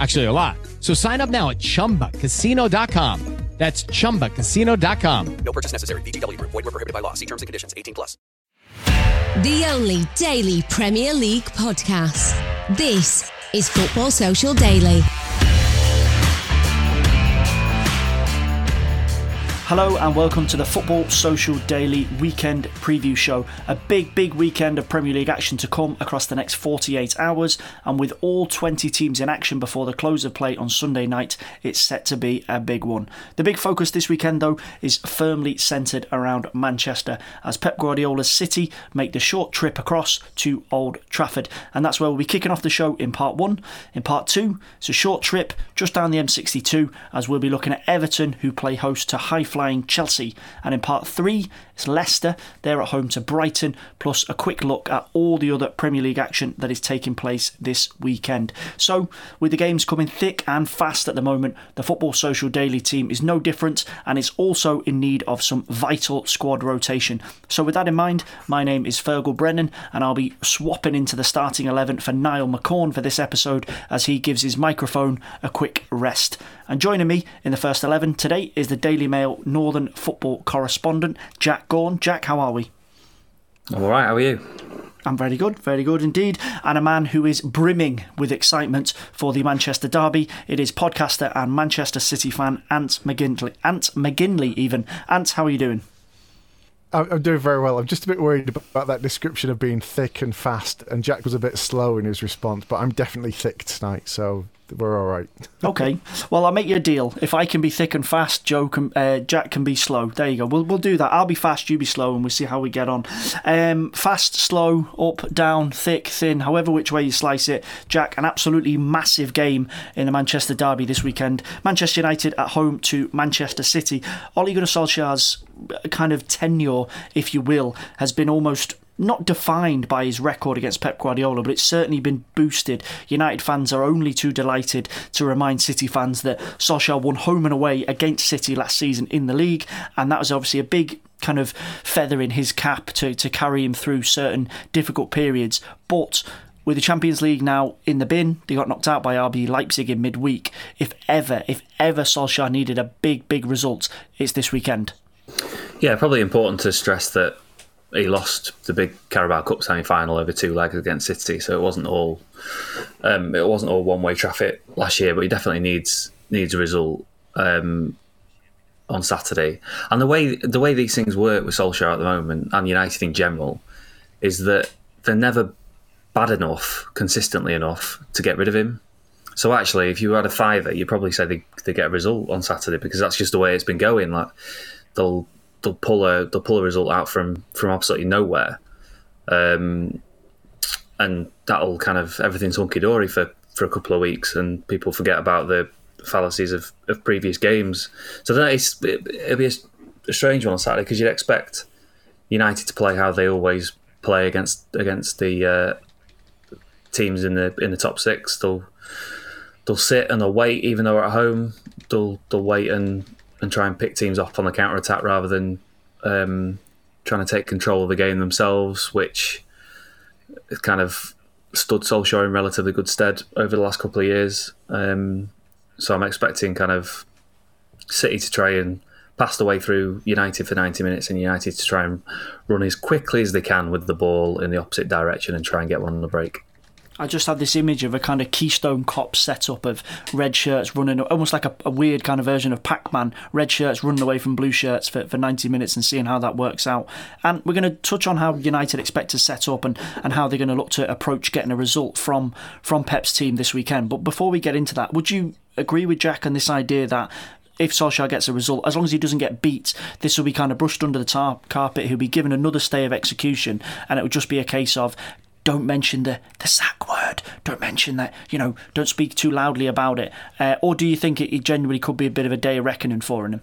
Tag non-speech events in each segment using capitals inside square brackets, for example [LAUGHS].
Actually, a lot. So sign up now at chumbacasino.com. That's chumbacasino.com. No purchase necessary. VGW Group. Void were prohibited by law. See terms and conditions. 18 plus. The only daily Premier League podcast. This is Football Social Daily. Hello and welcome to the Football Social Daily Weekend Preview Show. A big, big weekend of Premier League action to come across the next 48 hours, and with all 20 teams in action before the close of play on Sunday night, it's set to be a big one. The big focus this weekend, though, is firmly centred around Manchester as Pep Guardiola's City make the short trip across to Old Trafford, and that's where we'll be kicking off the show in part one. In part two, it's a short trip just down the M62 as we'll be looking at Everton, who play host to high flying Chelsea. And in part three, it's Leicester. They're at home to Brighton, plus a quick look at all the other Premier League action that is taking place this weekend. So, with the games coming thick and fast at the moment, the Football Social Daily team is no different and is also in need of some vital squad rotation. So, with that in mind, my name is Fergal Brennan and I'll be swapping into the starting 11 for Niall McCorn for this episode as he gives his microphone a quick rest. And joining me in the first 11 today is the Daily Mail Northern football correspondent, Jack Gaughan. Jack, how are we? I'm all right. How are you? I'm very good, very good indeed. And a man who is brimming with excitement for the Manchester Derby. It is podcaster and Manchester City fan Ant McGinley. Ant McGinley, even. Ant, how are you doing? I'm doing very well. I'm just a bit worried about that description of being thick and fast, and Jack was a bit slow in his response, but I'm definitely thick tonight, so we're all right. [LAUGHS] okay. Well, I'll make you a deal. If I can be thick and fast, Joe can, uh, Jack can be slow. There you go. We'll we'll do that. I'll be fast, you be slow, and we'll see how we get on. Um, fast, slow, up, down, thick, thin, however which way you slice it. Jack, an absolutely massive game in the Manchester derby this weekend. Manchester United at home to Manchester City. Ole Gunnar Solskjaer's kind of tenure, if you will, has been almost not defined by his record against Pep Guardiola, but it's certainly been boosted. United fans are only too delighted to remind City fans that Solskjaer won home and away against City last season in the league, and that was obviously a big kind of feather in his cap to, to carry him through certain difficult periods. But with the Champions League now in the bin, they got knocked out by RB Leipzig in midweek. If ever, if ever Solskjaer needed a big, big result, it's this weekend. Yeah, probably important to stress that he lost the big Carabao Cup semi final over two legs against City, so it wasn't all um, it wasn't all one way traffic last year. But he definitely needs needs a result um, on Saturday. And the way the way these things work with Solskjaer at the moment and United in general is that they're never bad enough consistently enough to get rid of him. So actually, if you had a fiver, you'd probably say they, they get a result on Saturday because that's just the way it's been going. Like they'll they'll pull a they'll pull a result out from from absolutely nowhere, um, and that'll kind of everything's hunky dory for for a couple of weeks, and people forget about the fallacies of, of previous games. So that is it, it'll be a, strange one on Saturday because you'd expect United to play how they always play against against the uh, teams in the in the top six. They'll they'll sit and they'll wait, even though they're at home. They'll they'll wait and and try and pick teams off on the counter attack rather than um, trying to take control of the game themselves, which kind of stood Solskjaer in relatively good stead over the last couple of years. Um, so I'm expecting kind of City to try and pass the way through United for 90 minutes and United to try and run as quickly as they can with the ball in the opposite direction and try and get one on the break. I just had this image of a kind of Keystone Cop setup of red shirts running, almost like a, a weird kind of version of Pac Man, red shirts running away from blue shirts for, for 90 minutes and seeing how that works out. And we're going to touch on how United expect to set up and, and how they're going to look to approach getting a result from, from Pep's team this weekend. But before we get into that, would you agree with Jack on this idea that if Solskjaer gets a result, as long as he doesn't get beat, this will be kind of brushed under the tar- carpet. He'll be given another stay of execution, and it would just be a case of don't mention the, the sack word. Don't mention that, you know, don't speak too loudly about it. Uh, or do you think it, it genuinely could be a bit of a day of reckoning for him?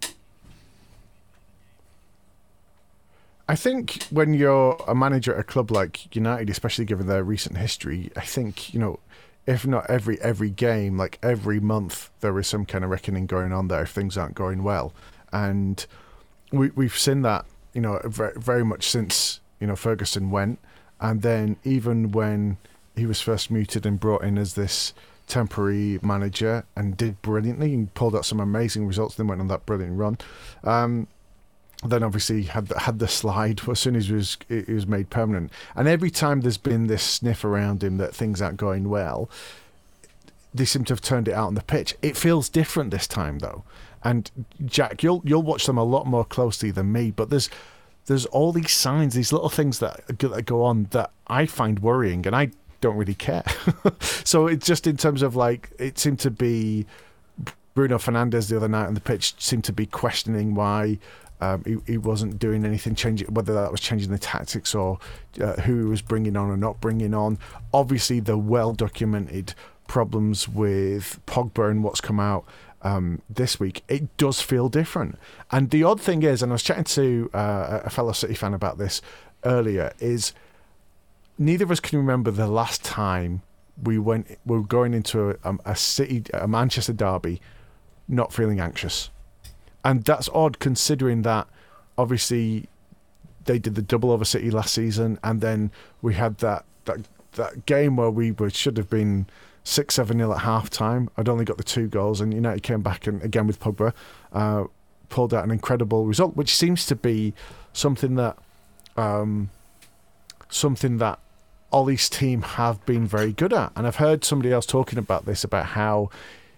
I think when you're a manager at a club like United, especially given their recent history, I think, you know, if not every every game, like every month, there is some kind of reckoning going on there if things aren't going well, and we we've seen that you know very, very much since you know Ferguson went, and then even when he was first muted and brought in as this temporary manager and did brilliantly and pulled out some amazing results, then went on that brilliant run. Um, then obviously had the, had the slide [LAUGHS] as soon as he was it was made permanent. And every time there's been this sniff around him that things aren't going well, they seem to have turned it out on the pitch. It feels different this time though. And Jack, you'll you'll watch them a lot more closely than me, but there's there's all these signs, these little things that, that go on that I find worrying, and I don't really care. [LAUGHS] so it's just in terms of like it seemed to be Bruno Fernandes the other night on the pitch seemed to be questioning why um, he, he, wasn't doing anything changing, whether that was changing the tactics or uh, who he was bringing on or not bringing on. Obviously, the well documented problems with Pogba and what's come out um, this week, it does feel different. And the odd thing is, and I was chatting to uh, a fellow City fan about this earlier, is neither of us can remember the last time we went we were going into a, a City, a Manchester derby, not feeling anxious and that's odd considering that obviously they did the double over City last season, and then we had that that that game where we were, should have been six seven at half time. I'd only got the two goals, and United came back and again with Pogba uh, pulled out an incredible result, which seems to be something that um, something that Ollie's team have been very good at. And I've heard somebody else talking about this about how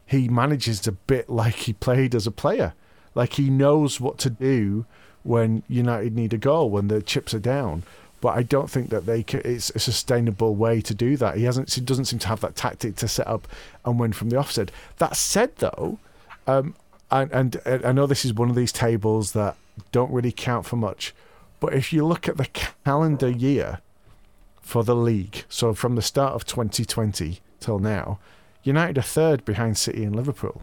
he manages a bit like he played as a player. Like he knows what to do when United need a goal when the chips are down. But I don't think that they it's a sustainable way to do that. He hasn't. He doesn't seem to have that tactic to set up and win from the offset. That said, though, um, and, and I know this is one of these tables that don't really count for much. But if you look at the calendar year for the league, so from the start of 2020 till now, United are third behind City and Liverpool.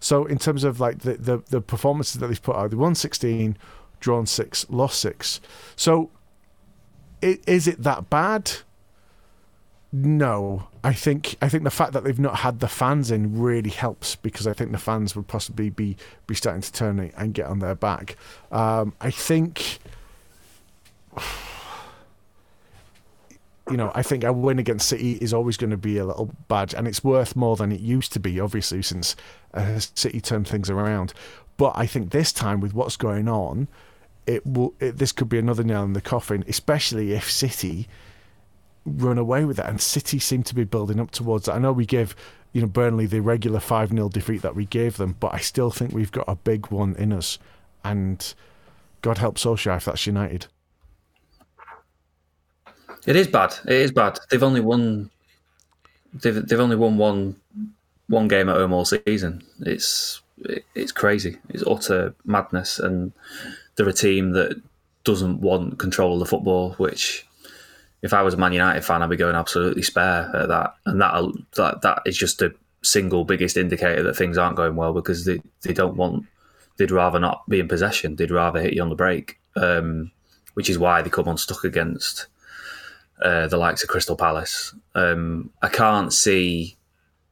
So in terms of like the, the, the performances that they've put out, they won 16, drawn six, lost six. So is it that bad? No, I think I think the fact that they've not had the fans in really helps because I think the fans would possibly be be starting to turn it and get on their back. Um, I think [SIGHS] you know, I think a win against City is always going to be a little badge, and it's worth more than it used to be, obviously, since uh, City turned things around. But I think this time, with what's going on, it will. It, this could be another nail in the coffin, especially if City run away with it. And City seem to be building up towards that. I know we gave, you know, Burnley the regular five 0 defeat that we gave them, but I still think we've got a big one in us. And God help Solskjaer if that's United. It is bad. It is bad. They've only won. They've they've only won one one game at home all season. It's it's crazy. It's utter madness, and they're a team that doesn't want control of the football. Which, if I was a Man United fan, I'd be going absolutely spare at that. And that that that is just the single biggest indicator that things aren't going well because they they don't want. They'd rather not be in possession. They'd rather hit you on the break, um, which is why they come unstuck against uh, the likes of Crystal Palace. Um, I can't see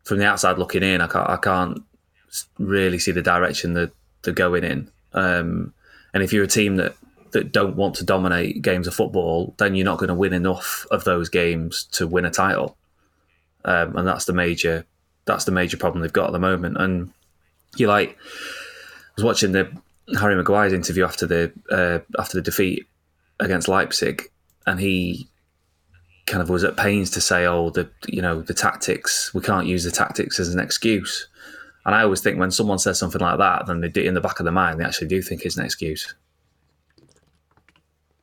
from the outside looking in. I can't. I can't really see the direction that they're going in. Um, and if you're a team that that don't want to dominate games of football, then you're not going to win enough of those games to win a title. Um, and that's the major that's the major problem they've got at the moment. And you like, I was watching the Harry Maguire's interview after the uh, after the defeat against Leipzig, and he kind of was at pains to say, "Oh, the you know the tactics. We can't use the tactics as an excuse." And I always think when someone says something like that, then they do in the back of their mind they actually do think it's an excuse.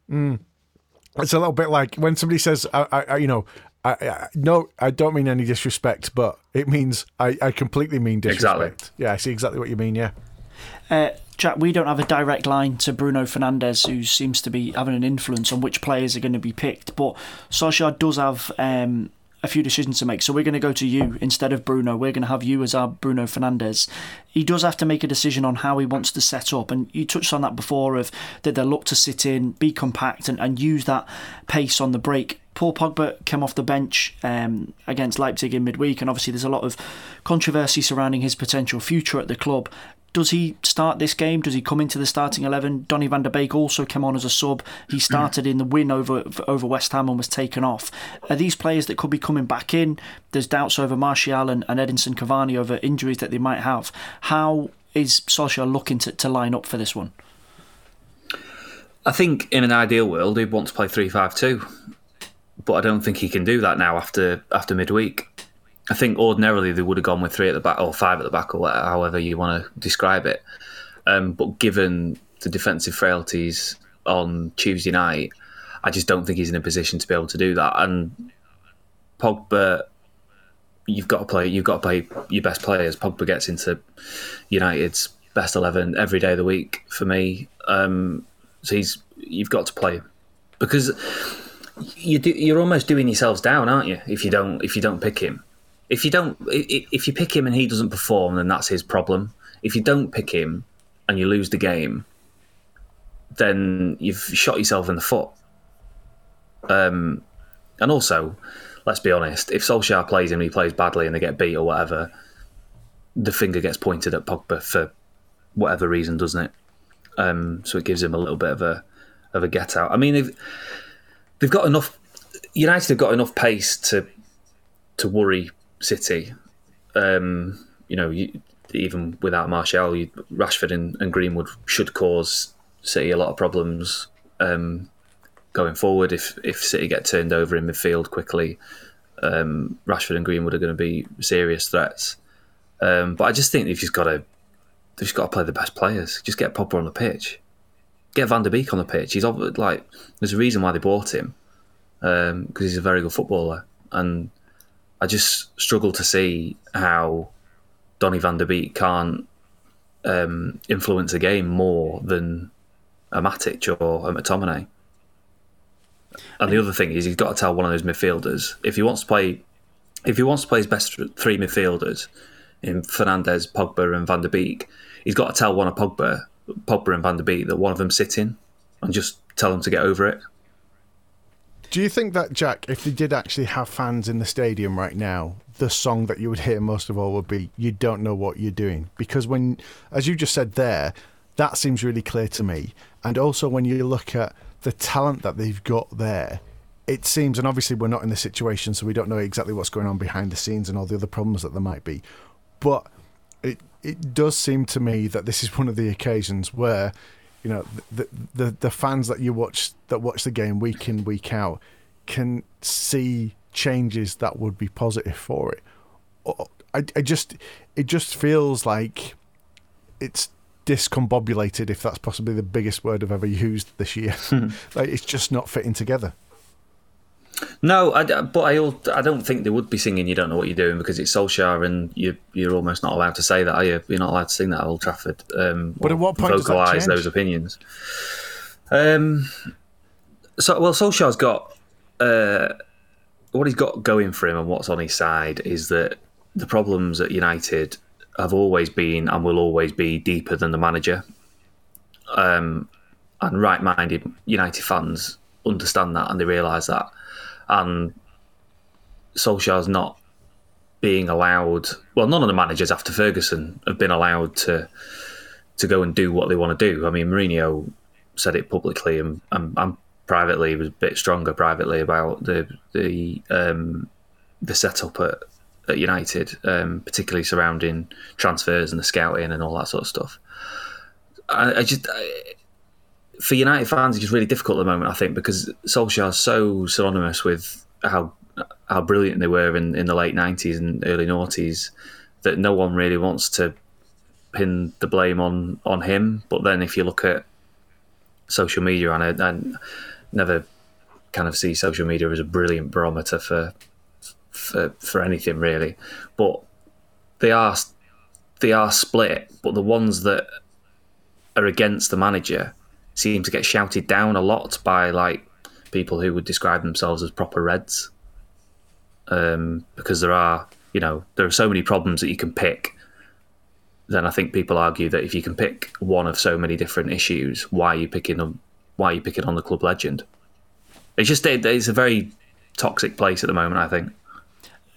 It's a little bit like when somebody says, I, I, I- you know, I, I, no, I don't mean any disrespect, but it means I, I completely mean Exactly. disrespect. Yeah, I see exactly what you mean. Yeah. Uh, Jack, we don't have a direct line to Bruno Fernandes, who seems to be having an influence on which players are going to be picked. But Solskjaer does have um, a few decisions to make. So we're going to go to you instead of Bruno. We're going to have you as our Bruno Fernandes. He does have to make a decision on how he wants to set up. And you touched on that before of that they look to sit in, be compact, and, and use that pace on the break. Paul Pogba came off the bench um, against Leipzig in midweek, and obviously there's a lot of controversy surrounding his potential future at the club. Does he start this game? Does he come into the starting eleven? Donny van der Beek also came on as a sub. He mm. started in the win over over West Ham and was taken off. Are these players that could be coming back in? There's doubts over Martial and, and Edinson Cavani over injuries that they might have. How is Solskjaer looking to, to line up for this one? I think in an ideal world he'd want to play three five two, but I don't think he can do that now after after midweek. I think ordinarily they would have gone with three at the back or five at the back or whatever, however you want to describe it. Um, but given the defensive frailties on Tuesday night, I just don't think he's in a position to be able to do that. And Pogba, you've got to play. You've got to play your best players. Pogba gets into United's best eleven every day of the week for me. Um, so he's you've got to play because you do, you're almost doing yourselves down, aren't you? If you don't if you don't pick him, if you don't if you pick him and he doesn't perform, then that's his problem. If you don't pick him and you lose the game, then you've shot yourself in the foot. Um, and also, let's be honest, if Solskjaer plays him and he plays badly and they get beat or whatever, the finger gets pointed at Pogba for whatever reason, doesn't it? Um, so it gives him a little bit of a of a get out. I mean, they've they've got enough. United have got enough pace to to worry City. Um, you know, you, even without Martial, you, Rashford and, and Greenwood should cause City a lot of problems um, going forward. If if City get turned over in midfield quickly, um, Rashford and Greenwood are going to be serious threats. Um, but I just think they've just got to they've just got to play the best players. Just get Popper on the pitch. Get Van der Beek on the pitch. He's like there's a reason why they bought him because he's a very good footballer, and I just struggle to see how Donny Van der Beek can't um, influence a game more than a Matic or a McTominay. And the other thing is, he's got to tell one of those midfielders if he wants to play, if he wants to play his best three midfielders in Fernandes, Pogba, and Van der Beek, he's got to tell one of Pogba, Pogba and Van der Beek that one of them sitting, and just tell them to get over it. Do you think that, Jack, if they did actually have fans in the stadium right now, the song that you would hear most of all would be You Don't Know What You're Doing? Because when, as you just said there, that seems really clear to me. And also when you look at the talent that they've got there, it seems, and obviously we're not in the situation, so we don't know exactly what's going on behind the scenes and all the other problems that there might be. But it it does seem to me that this is one of the occasions where you know the the the fans that you watch that watch the game week in week out can see changes that would be positive for it. I I just it just feels like it's discombobulated if that's possibly the biggest word I've ever used this year. [LAUGHS] like it's just not fitting together. No, I, but I, I don't think they would be singing "You Don't Know What You're Doing" because it's Solskjaer, and you, you're almost not allowed to say that, are you? You're not allowed to sing that at Old Trafford. Um, But at what point vocalise those opinions? Um, so, well, Solskjaer's got uh, what he's got going for him, and what's on his side is that the problems at United have always been and will always be deeper than the manager. Um, and right-minded United fans understand that and they realise that. And Solskjaer's not being allowed. Well, none of the managers after Ferguson have been allowed to to go and do what they want to do. I mean, Mourinho said it publicly and, and, and privately was a bit stronger privately about the the um, the setup at, at United, um, particularly surrounding transfers and the scouting and all that sort of stuff. I, I just I, for United fans, it's just really difficult at the moment. I think because Solskjaer is so synonymous with how how brilliant they were in, in the late nineties and early noughties that no one really wants to pin the blame on on him. But then if you look at social media, and I, I never kind of see social media as a brilliant barometer for for for anything really, but they are they are split. But the ones that are against the manager seem to get shouted down a lot by like people who would describe themselves as proper Reds, um, because there are you know there are so many problems that you can pick. Then I think people argue that if you can pick one of so many different issues, why are you picking them? Why are you picking on the club legend? It's just it's a very toxic place at the moment. I think.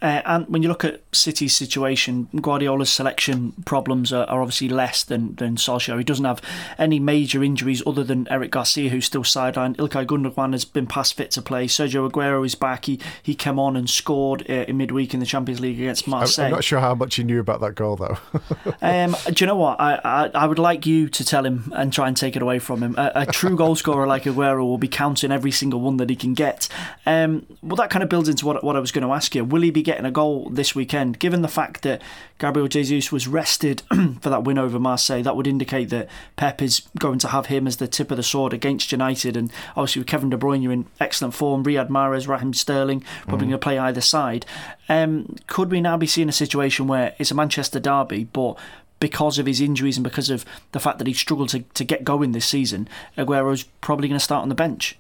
Uh, and when you look at City's situation, Guardiola's selection problems are, are, obviously less than, than Solskjaer. He doesn't have any major injuries other than Eric Garcia, who's still sidelined. Ilkay Gundogan has been past fit to play. Sergio Aguero is back. He he came on and scored uh, in midweek in the Champions League against Marseille. I'm not sure how much he knew about that goal, though. [LAUGHS] um, do you know what? I, I, I would like you to tell him and try and take it away from him. A, a true goal [LAUGHS] scorer like Aguero will be counting every single one that he can get. Um, well, that kind of builds into what, what I was going to ask you. Will he be getting a goal this weekend? Given the fact that Gabriel Jesus was rested [CLEARS THROAT] for that win over Marseille, that would indicate that Pep is going to have him as the tip of the sword against United. And obviously, with Kevin De Bruyne, you're in excellent form. Riyad Mahrez, Raheem Sterling, probably mm. going to play either side. Um, could we now be seeing a situation where it's a Manchester derby, but because of his injuries and because of the fact that he struggled to, to get going this season, Aguero's probably going to start on the bench?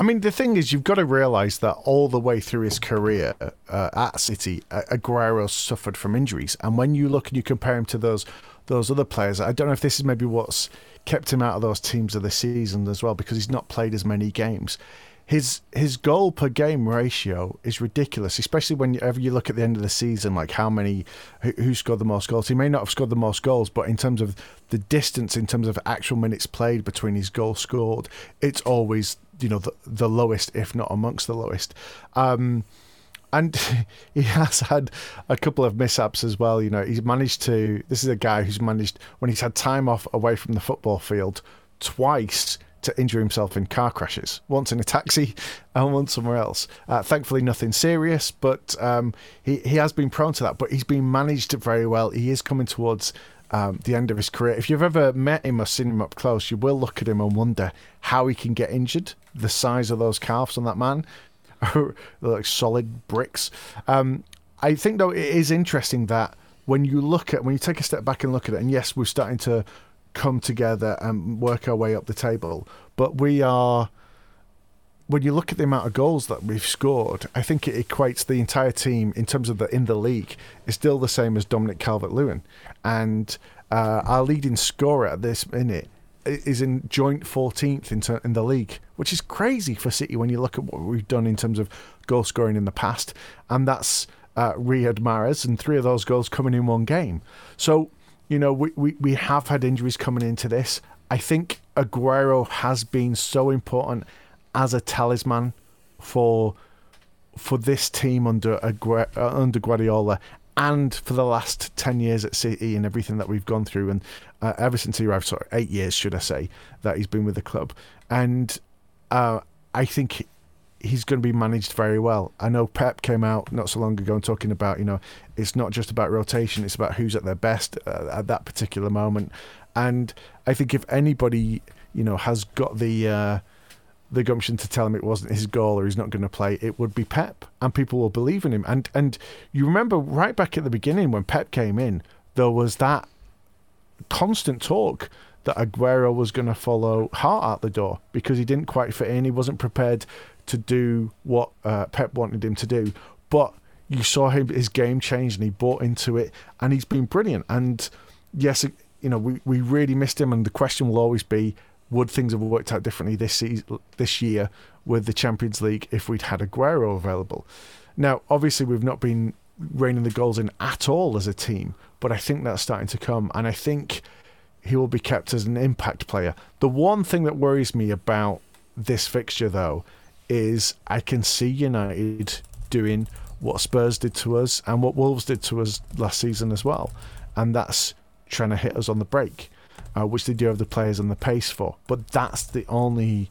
I mean, the thing is, you've got to realise that all the way through his career uh, at City, Aguero suffered from injuries, and when you look and you compare him to those those other players, I don't know if this is maybe what's kept him out of those teams of the season as well, because he's not played as many games. His his goal per game ratio is ridiculous, especially whenever you look at the end of the season, like how many who, who scored the most goals. He may not have scored the most goals, but in terms of the distance, in terms of actual minutes played between his goals scored, it's always you know the, the lowest, if not amongst the lowest. Um, and [LAUGHS] he has had a couple of mishaps as well. You know, he's managed to. This is a guy who's managed when he's had time off away from the football field twice to injure himself in car crashes. Once in a taxi [LAUGHS] and once somewhere else. Uh, thankfully, nothing serious, but um, he he has been prone to that. But he's been managed very well. He is coming towards um, the end of his career. If you've ever met him or seen him up close, you will look at him and wonder how he can get injured. The size of those calves on that man [LAUGHS] are like solid bricks. Um, I think though it is interesting that when you look at when you take a step back and look at it, and yes, we're starting to come together and work our way up the table, but we are when you look at the amount of goals that we've scored, I think it equates the entire team in terms of the in the league is still the same as Dominic Calvert-Lewin, and uh, our leading scorer at this minute is in joint 14th in, ter- in the league, which is crazy for City when you look at what we've done in terms of goal scoring in the past, and that's uh, Riyad Mahrez, and three of those goals coming in one game. So you know we, we, we have had injuries coming into this. I think Aguero has been so important as a talisman for for this team under uh, under Guardiola and for the last 10 years at City and everything that we've gone through and uh, ever since he arrived sorry 8 years should I say that he's been with the club and uh, I think he's going to be managed very well. I know Pep came out not so long ago and talking about, you know, it's not just about rotation, it's about who's at their best uh, at that particular moment. And I think if anybody, you know, has got the uh, the gumption to tell him it wasn't his goal or he's not going to play, it would be Pep, and people will believe in him. And and you remember right back at the beginning when Pep came in, there was that constant talk that Aguero was going to follow Hart out the door because he didn't quite fit in. He wasn't prepared to do what uh, Pep wanted him to do, but you saw him his game change and he bought into it, and he's been brilliant. And yes, you know we we really missed him, and the question will always be would things have worked out differently this season, this year with the Champions League if we'd had Aguero available? Now, obviously, we've not been reining the goals in at all as a team, but I think that's starting to come, and I think he will be kept as an impact player. The one thing that worries me about this fixture, though, is I can see United doing what Spurs did to us and what Wolves did to us last season as well, and that's trying to hit us on the break, uh, which they do have the players and the pace for. But that's the only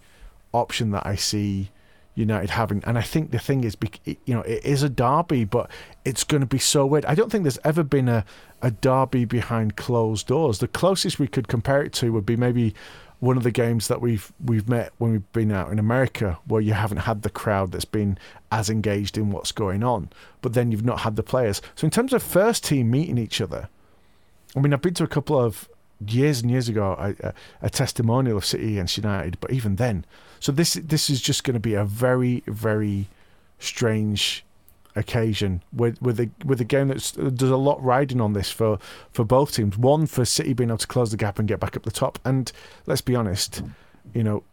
option that I see United having. And I think the thing is, you know, it is a derby, but it's going to be so weird. I don't think there's ever been a, a derby behind closed doors. The closest we could compare it to would be maybe one of the games that we've we've met when we've been out in America, where you haven't had the crowd that's been as engaged in what's going on, but then you've not had the players. So in terms of first team meeting each other, I mean, I've been to a couple of years and years ago a, a, a testimonial of City against United, but even then, so this this is just going to be a very very strange occasion with with a with a game that's there's a lot riding on this for for both teams. One for City being able to close the gap and get back up the top, and let's be honest, you know,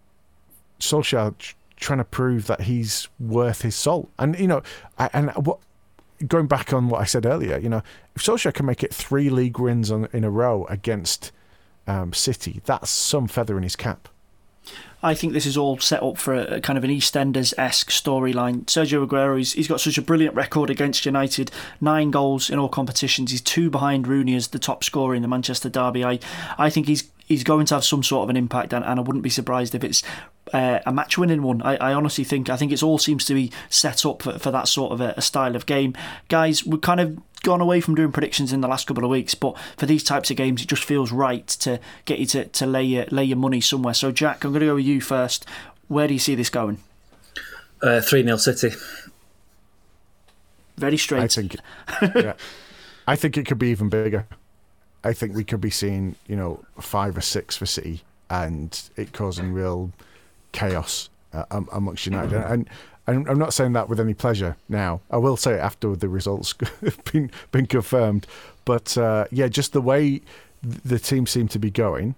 Solskjaer trying to prove that he's worth his salt, and you know, and what. Going back on what I said earlier, you know, if Solskjaer can make it three league wins on, in a row against um, City, that's some feather in his cap. I think this is all set up for a, a kind of an EastEnders esque storyline. Sergio Aguero, he's, he's got such a brilliant record against United nine goals in all competitions. He's two behind Rooney as the top scorer in the Manchester Derby. I, I think he's he's going to have some sort of an impact, and, and I wouldn't be surprised if it's uh, a match winning one. I, I, honestly think I think it's all seems to be set up for, for that sort of a, a, style of game. Guys, we're kind of gone away from doing predictions in the last couple of weeks, but for these types of games, it just feels right to get you to, to lay your lay your money somewhere. So, Jack, I'm going to go with you first. Where do you see this going? Uh, three uh, 0 City. Very straight. I think. yeah, I think it could be even bigger. I think we could be seeing you know five or six for City, and it causing real chaos uh, amongst United. And I'm, I'm not saying that with any pleasure now. I will say it after the results [LAUGHS] have been been confirmed. But uh, yeah, just the way the team seem to be going.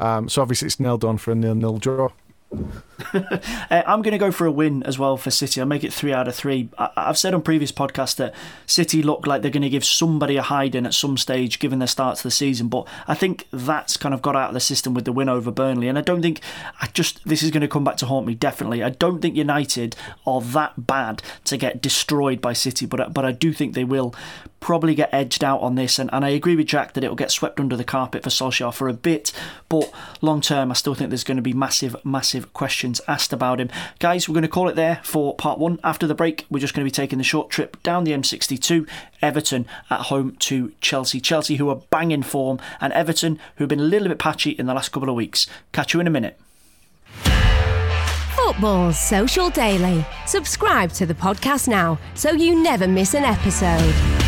Um, so obviously it's nailed on for a nil-nil draw. [LAUGHS] uh, I'm going to go for a win as well for City. I'll make it three out of three. I- have said on previous podcasts that City look like they're going to give somebody a hiding at some stage given their start to the season, but I think that's kind of got out of the system with the win over Burnley. And I don't think, I just, this is going to come back to haunt me definitely. I don't think United are that bad to get destroyed by City, but, but I do think they will probably get edged out on this. And, and I agree with Jack that it will get swept under the carpet for Solskjaer for a bit, but long term, I still think there's going to be massive, massive questions asked about him. Guys, we're going to call it there for part one. After the break, we're just going to be taking the short trip down the M62, Everton at home to Chelsea. Chelsea, who are banging form, and Everton, who have been a little bit patchy in the last couple of weeks. Catch you in a minute. Football Social Daily. Subscribe to the podcast now so you never miss an episode.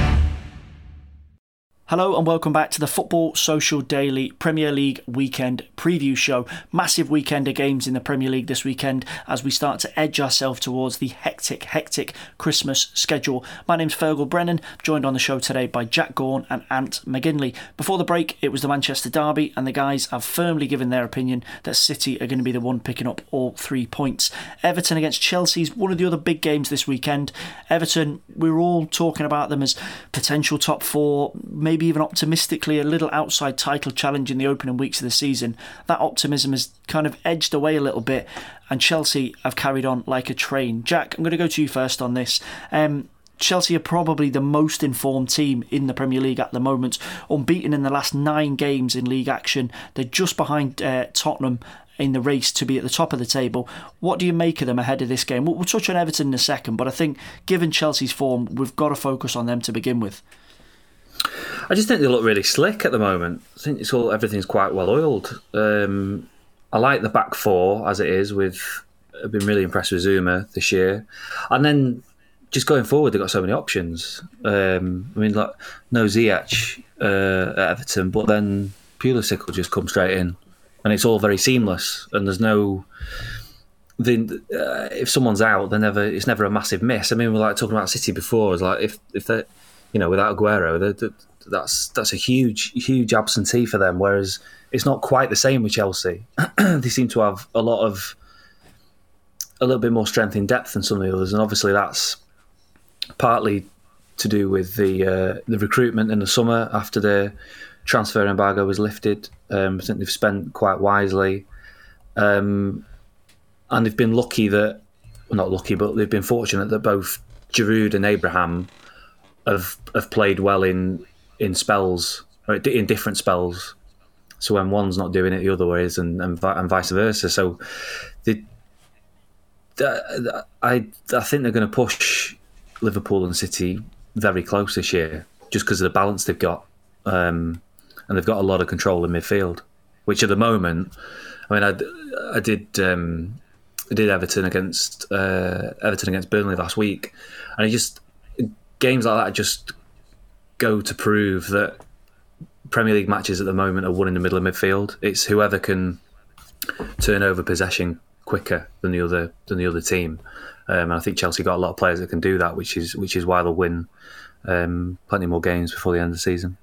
Hello and welcome back to the Football Social Daily Premier League weekend preview show. Massive weekend of games in the Premier League this weekend as we start to edge ourselves towards the hectic, hectic Christmas schedule. My name's Fergal Brennan, joined on the show today by Jack Gaughan and Ant McGinley. Before the break, it was the Manchester Derby, and the guys have firmly given their opinion that City are going to be the one picking up all three points. Everton against Chelsea is one of the other big games this weekend. Everton, we are all talking about them as potential top four, maybe maybe even optimistically a little outside title challenge in the opening weeks of the season, that optimism has kind of edged away a little bit, and Chelsea have carried on like a train. Jack, I'm going to go to you first on this. Um, Chelsea are probably the most informed team in the Premier League at the moment, unbeaten in the last nine games in league action. They're just behind uh, Tottenham in the race to be at the top of the table. What do you make of them ahead of this game? We'll, we'll touch on Everton in a second, but I think given Chelsea's form, we've got to focus on them to begin with. I just think they look really slick at the moment. I think it's all everything's quite well oiled. Um, I like the back four as it is. With I've been really impressed with Zouma this year, and then just going forward, they've got so many options. Um, I mean, like no Ziyech uh, at Everton, but then Pulisic will just come straight in, and it's all very seamless. And there's no the, uh, if someone's out, they never it's never a massive miss. I mean, we are like talking about City before. It's like if if they you know, without Aguero, they're, that's that's a huge huge absentee for them. Whereas it's not quite the same with Chelsea. [CLEARS THROAT] they seem to have a lot of a little bit more strength in depth than some of the others, and obviously that's partly to do with the uh, the recruitment in the summer after the transfer embargo was lifted. Um, I think they've spent quite wisely, um, and they've been lucky that well, not lucky, but they've been fortunate that both Giroud and Abraham have have played well in in spells or in different spells. So when one's not doing it, the other is, and and, and vice versa. So the, the I I think they're going to push Liverpool and City very close this year, just because of the balance they've got, um, and they've got a lot of control in midfield. Which at the moment, I mean, I, I did um, I did Everton against uh, Everton against Burnley last week, and it just games like that just go to prove that Premier League matches at the moment are won in the middle of midfield. It's whoever can turn over possession quicker than the other than the other team. Um, and I think Chelsea got a lot of players that can do that, which is which is why they'll win um, plenty more games before the end of the season.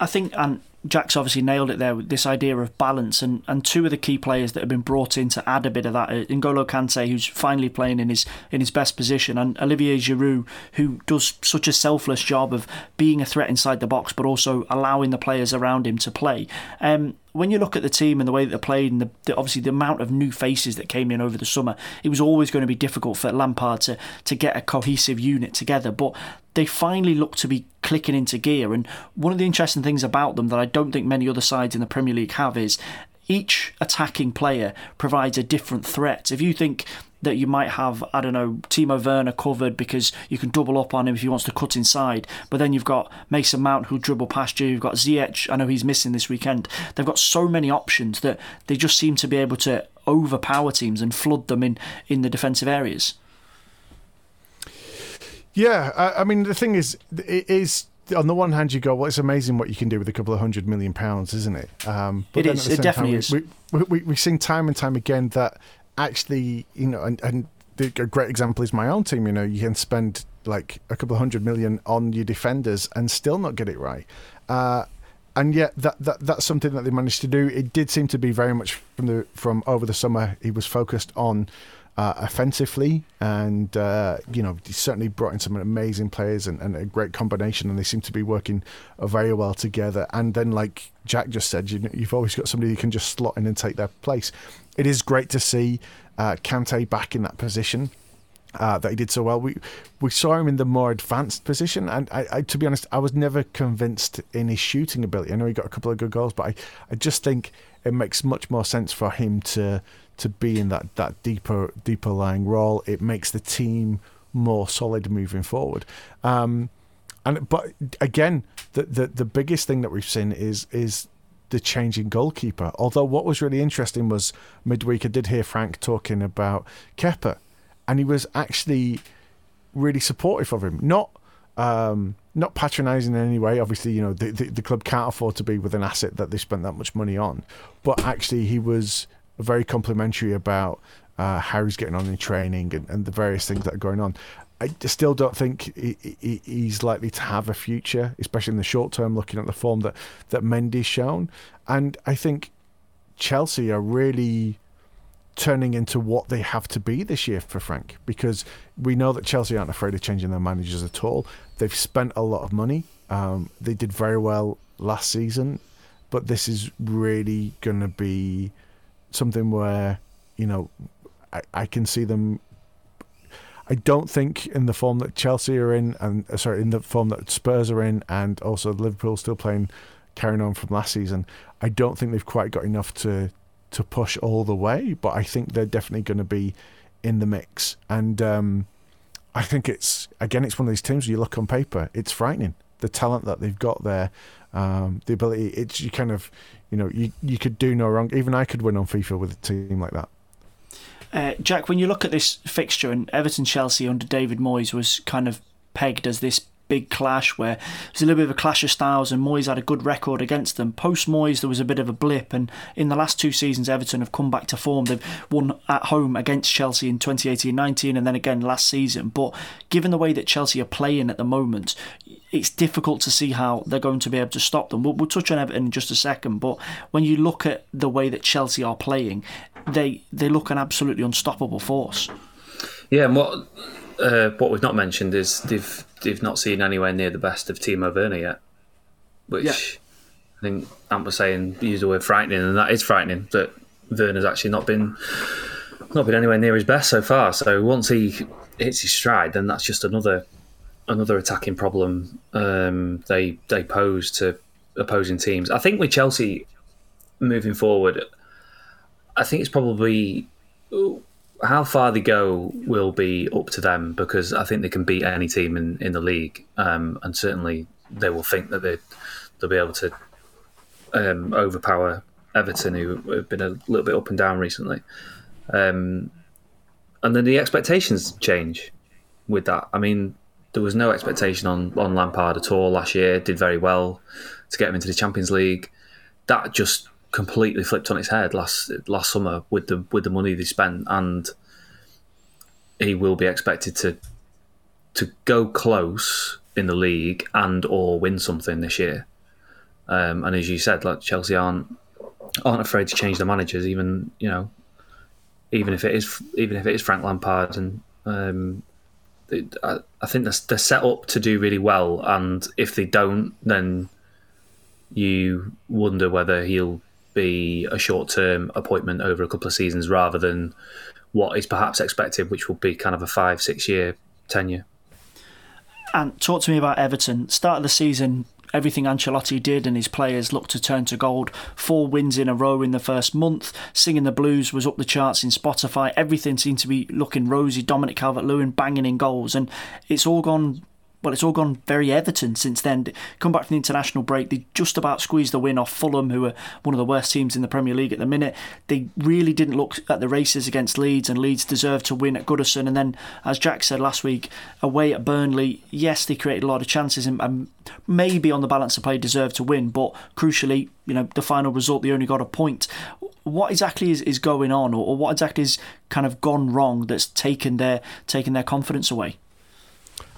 I think, and Jack's obviously nailed it there with this idea of balance, and, and two of the key players that have been brought in to add a bit of that: uh, N'Golo Kante, who's finally playing in his in his best position, and Olivier Giroud, who does such a selfless job of being a threat inside the box, but also allowing the players around him to play. Um, when you look at the team and the way that they played, and the, the, obviously the amount of new faces that came in over the summer, it was always going to be difficult for Lampard to to get a cohesive unit together. But they finally look to be clicking into gear. And one of the interesting things about them that I don't think many other sides in the Premier League have is each attacking player provides a different threat. If you think that you might have, I don't know, Timo Werner covered because you can double up on him if he wants to cut inside. But then you've got Mason Mount who dribble past you. You've got Ziyech. I know he's missing this weekend. They've got so many options that they just seem to be able to overpower teams and flood them in, in the defensive areas. Yeah, I, I mean the thing is, it is on the one hand, you go, well, it's amazing what you can do with a couple of hundred million pounds, isn't it? Um, but it is. It definitely time, is. We, we, we, we've seen time and time again that actually, you know, and, and the, a great example is my own team. You know, you can spend like a couple of hundred million on your defenders and still not get it right. Uh, and yet that, that that's something that they managed to do. It did seem to be very much from the from over the summer. He was focused on uh, offensively, and uh, you know he certainly brought in some amazing players and, and, a great combination, and they seem to be working very well together. And then, like Jack just said, you, have always got somebody who can just slot in and take their place. It is great to see uh, Kante back in that position. Uh, that he did so well. We we saw him in the more advanced position, and I, I, to be honest, I was never convinced in his shooting ability. I know he got a couple of good goals, but I, I just think it makes much more sense for him to to be in that, that deeper deeper lying role. It makes the team more solid moving forward. Um, and but again, the, the the biggest thing that we've seen is is the changing goalkeeper. Although what was really interesting was midweek I did hear Frank talking about Kepa, and he was actually really supportive of him. Not um, not patronising in any way. Obviously, you know the, the, the club can't afford to be with an asset that they spent that much money on, but actually he was very complimentary about uh, how he's getting on in training and, and, the various things that are going on. I still don't think he, he, he's likely to have a future, especially in the short term, looking at the form that, that Mendy's shown. And I think Chelsea are really turning into what they have to be this year for Frank because we know that Chelsea aren't afraid of changing their managers at all. They've spent a lot of money. Um, they did very well last season, but this is really going to be something where you know I, I can see them. I don't think in the form that Chelsea are in, and uh, sorry, in the form that Spurs are in, and also Liverpool still playing, carrying on from last season. I don't think they've quite got enough to to push all the way, but I think they're definitely going to be in the mix. And um, I think it's again, it's one of these teams. Where you look on paper, it's frightening the talent that they've got there, um, the ability. It's you kind of you know, you you could do no wrong. Even I could win on FIFA with a team like that. Uh, Jack, when you look at this fixture and Everton Chelsea under David Moyes was kind of pegged as this big clash where there's a little bit of a clash of styles, and Moyes had a good record against them. Post Moyes, there was a bit of a blip, and in the last two seasons, Everton have come back to form. They've won at home against Chelsea in 2018-19, and then again last season. But given the way that Chelsea are playing at the moment, it's difficult to see how they're going to be able to stop them. We'll, we'll touch on Everton in just a second, but when you look at the way that Chelsea are playing, they they look an absolutely unstoppable force. Yeah, and what uh, what we've not mentioned is they've they've not seen anywhere near the best of Timo Werner yet, which Yeah. I think Ant was saying used the word frightening, and that is frightening that Werner's actually not been not been anywhere near his best so far. So once he hits his stride, then that's just another another attacking problem um, they they pose to opposing teams. I think with Chelsea moving forward, I think it's probably how far they go will be up to them because I think they can beat any team in, in the league, um, and certainly they will think that they they'll be able to um, overpower Everton, who have been a little bit up and down recently. Um, and then the expectations change with that. I mean, there was no expectation on, on Lampard at all last year. Did very well to get him into the Champions League. That just completely flipped on its head last last summer with the with the money they spent, and he will be expected to to go close in the league and or win something this year. Um, and as you said, like Chelsea aren't aren't afraid to change their managers, even you know, even if it is even if it is Frank Lampard, and um, I, I think they're, they're set up to do really well. And if they don't, then you wonder whether he'll be a short term appointment over a couple of seasons rather than what is perhaps expected, which will be kind of a five six year tenure. And talk to me about Everton. Start of the season, everything Ancelotti did and his players looked to turn to gold. Four wins in a row in the first month. Singing the Blues was up the charts in Spotify. Everything seemed to be looking rosy. Dominic Calvert Lewin banging in goals. And it's all gone. Well, it's all gone very Everton since then. Come back from the international break, they just about squeezed the win off Fulham, who are one of the worst teams in the Premier League at the minute. They really didn't look at the races against Leeds, and Leeds deserved to win at Goodison. And then, as Jack said last week, away at Burnley, yes, they created a lot of chances and, and maybe on the balance of play deserved to win, but crucially, you know, the final result, they only got a point. What exactly is, is going on, or, or what exactly is kind of gone wrong that's taken their taken their confidence away?